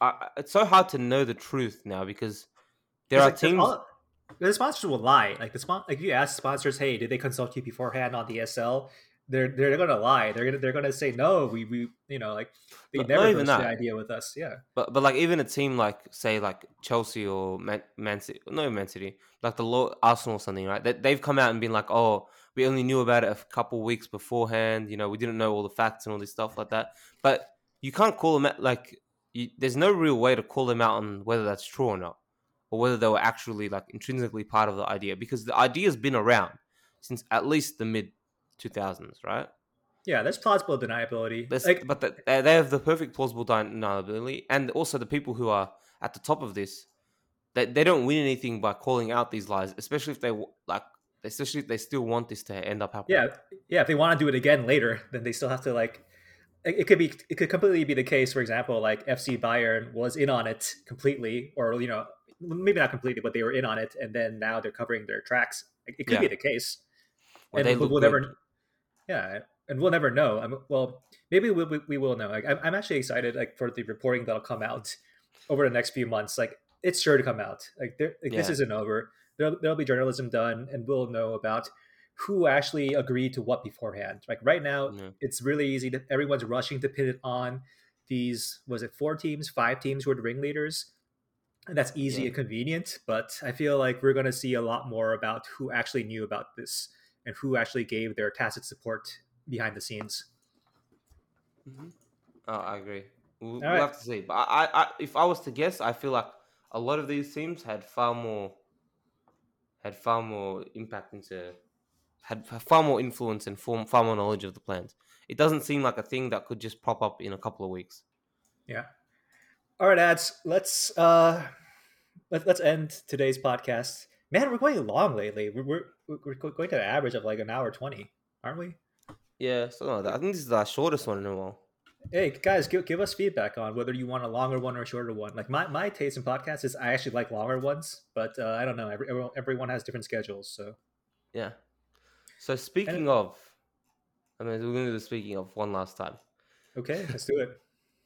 I- it's so hard to know the truth now because there are like, teams all- the sponsors will lie. Like the spon- like you ask sponsors, hey, did they consult you beforehand on the ESL? They're they're gonna lie. They're gonna they're gonna say no. We we you know like they But never even the idea with us. Yeah. but but like even a team like say like Chelsea or Man, Man City no Man City like the Lo- Arsenal or something right that they've come out and been like oh we only knew about it a couple weeks beforehand you know we didn't know all the facts and all this stuff like that but you can't call them out like you, there's no real way to call them out on whether that's true or not or whether they were actually like intrinsically part of the idea because the idea's been around since at least the mid 2000s right Yeah, there's plausible deniability. There's, like, but the, they have the perfect plausible deniability, and also the people who are at the top of this, they, they don't win anything by calling out these lies, especially if they like, especially if they still want this to end up happening. yeah, yeah. If they want to do it again later, then they still have to like it, it could be it could completely be the case. For example, like FC Bayern was in on it completely, or you know maybe not completely, but they were in on it, and then now they're covering their tracks. It, it could Yeah. be the case, Well, and they we'll, look we'll good. never. Yeah, and we'll never know. I'm, well, maybe we, we, we will know. Like, I'm, I'm actually excited like for the reporting that'll come out over the next few months. Like it's sure to come out. Like, like this isn't over. There'll, there'll be journalism done, and we'll know about who actually agreed to what beforehand. Like right now, Yeah. it's really easy to everyone's rushing to pin it on these was it four teams, five teams who are the ringleaders. That's easy Yeah. and convenient, but I feel like we're gonna see a lot more about who actually knew about this and who actually gave their tacit support behind the scenes. Mhm. Oh, I agree. We'll, we'll right. have to see. But I, I, I, if I was to guess, I feel like a lot of these teams had far more, had far more impact into, had far more influence and form, far more knowledge of the plans. It doesn't seem like a thing that could just pop up in a couple of weeks. Yeah. All right, ads. Let's uh, let, let's end today's podcast. Man, we're going long lately. We're we're, we're going to an average of like an hour twenty, aren't we? Yeah, something like that. I think this is the shortest one in a while. Hey guys, give, give us feedback on whether you want a longer one or a shorter one. Like my, my taste in podcasts is I actually like longer ones, but uh, I don't know. Every, everyone, everyone has different schedules, so Yeah. So speaking of, I mean, we're going to do the speaking of one last time. okay, let's do it.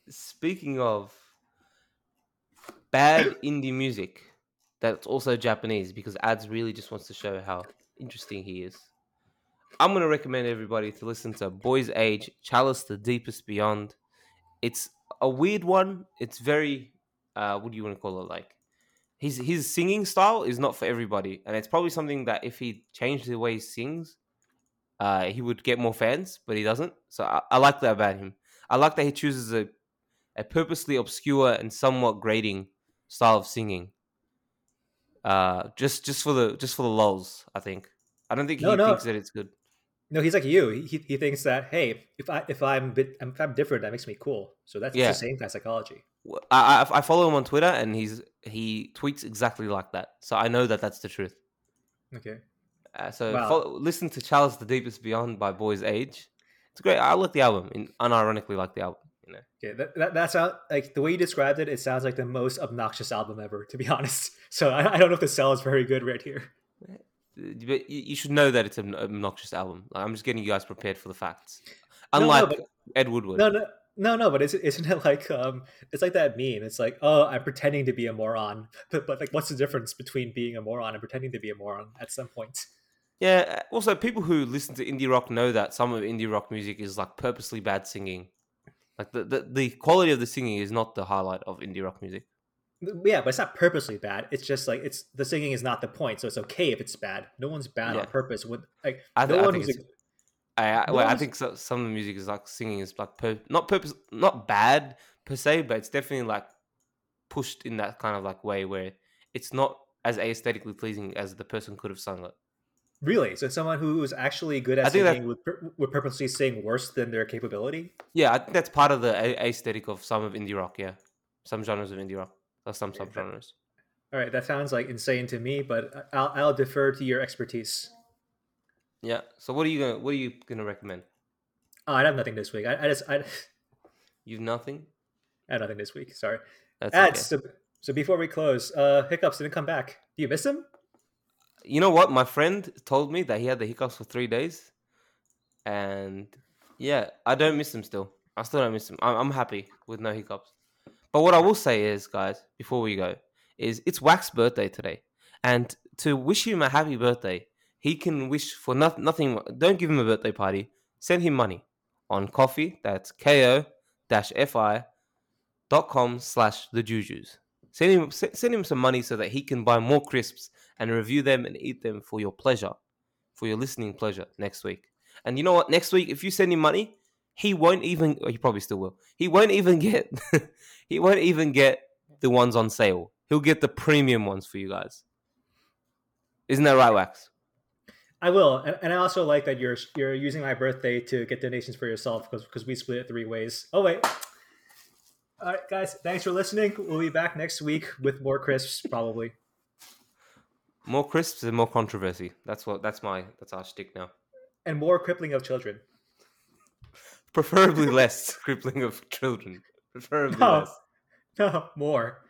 Speaking of bad indie music, that's also Japanese because Ads really just wants to show how interesting he is. I'm going to recommend everybody to listen to Boys Age Chalice the Deepest Beyond. It's a weird one. It's very, uh, what do you want to call it? Like, his, his singing style is not for everybody. And it's probably something that if he changed the way he sings, uh, he would get more fans, but he doesn't. So I, I like that about him. I like that he chooses a, a purposely obscure and somewhat grating style of singing. Uh, just just for the just for the lulls, I think. I don't think he No, no. thinks that it's good. No, he's like you. He, he thinks that hey, if I if I'm bit if I'm different, that makes me cool. So that's Yeah. the same kind of psychology. I I follow him on Twitter, and he's he tweets exactly like that. So I know that that's the truth. Okay. Uh, so Wow. follow, listen to Charles the Deepest Beyond by Boys Age. It's great. I like the album, and unironically like the album. You know. Okay, that, that that sound like the way you described it. It sounds like the most obnoxious album ever, to be honest. So I, I don't know if the sell is very good right here. But you, you should know that it's an obnoxious album. Like, I'm just getting you guys prepared for the facts. No, no, Unlike but- Ed Woodward. No, no, no, no. But isn't isn't it like um? It's like that meme. It's like oh, I'm pretending to be a moron, but but like, what's the difference between being a moron and pretending to be a moron at some point? Yeah. Also, people who listen to indie rock know that some of indie rock music is like purposely bad singing. Like the, the, the quality of the singing is not the highlight of indie rock music. Yeah, but it's not purposely bad. It's just like it's the singing is not the point, so it's okay if it's bad. No one's bad Yeah. on purpose. With like I, no th- I one think who's it's, a- I, I, no well, I think so, some of the music is like singing is like pur- not purpose, not bad per se, but it's definitely like pushed in that kind of like way where it's not as aesthetically pleasing as the person could have sung it. Really so someone who's actually good at singing would, would purposely sing worse than their capability. Yeah, I think that's part of the a- aesthetic of some of indie rock. Yeah, some genres of indie rock or some that- subgenres. All right, that sounds like insane to me, but I'll, I'll defer to your expertise. Yeah. So what are you gonna what are you gonna recommend? Oh, I have nothing this week. I, I just I, You've nothing. I have nothing this week. Sorry. That's Ads. okay. So, so before we close, uh, hiccups didn't come back. Do you miss him? You know what? My friend told me that he had the hiccups for three days, and yeah, I don't miss him still. I still don't miss him. I'm, I'm happy with no hiccups. But what I will say is, guys, before we go, is it's Wax's birthday today, and to wish him a happy birthday, he can wish for no- nothing. Don't give him a birthday party. Send him money on coffee. That's ko fi dot com slash the jujus. Send him send him some money so that he can buy more crisps and review them and eat them for your pleasure, for your listening pleasure next week. And you know what? Next week, if you send him money, he won't even. Or he probably still will. He won't even get. he won't even get the ones on sale. He'll get the premium ones for you guys. Isn't that right, Wax? I will, and, and I also like that you're you're using my birthday to get donations for yourself because because we split it three ways. Oh wait. All right, guys. Thanks for listening. We'll be back next week with more crisps, probably. More crisps and more controversy. That's what. That's my. That's our shtick now. and more crippling of children. Preferably less crippling of children. Preferably No. less. No, more.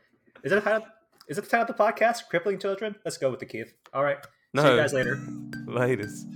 Is that how? Is it the title of the podcast? Crippling children. Let's go with the Keith. All right. No. See you guys later. Latest.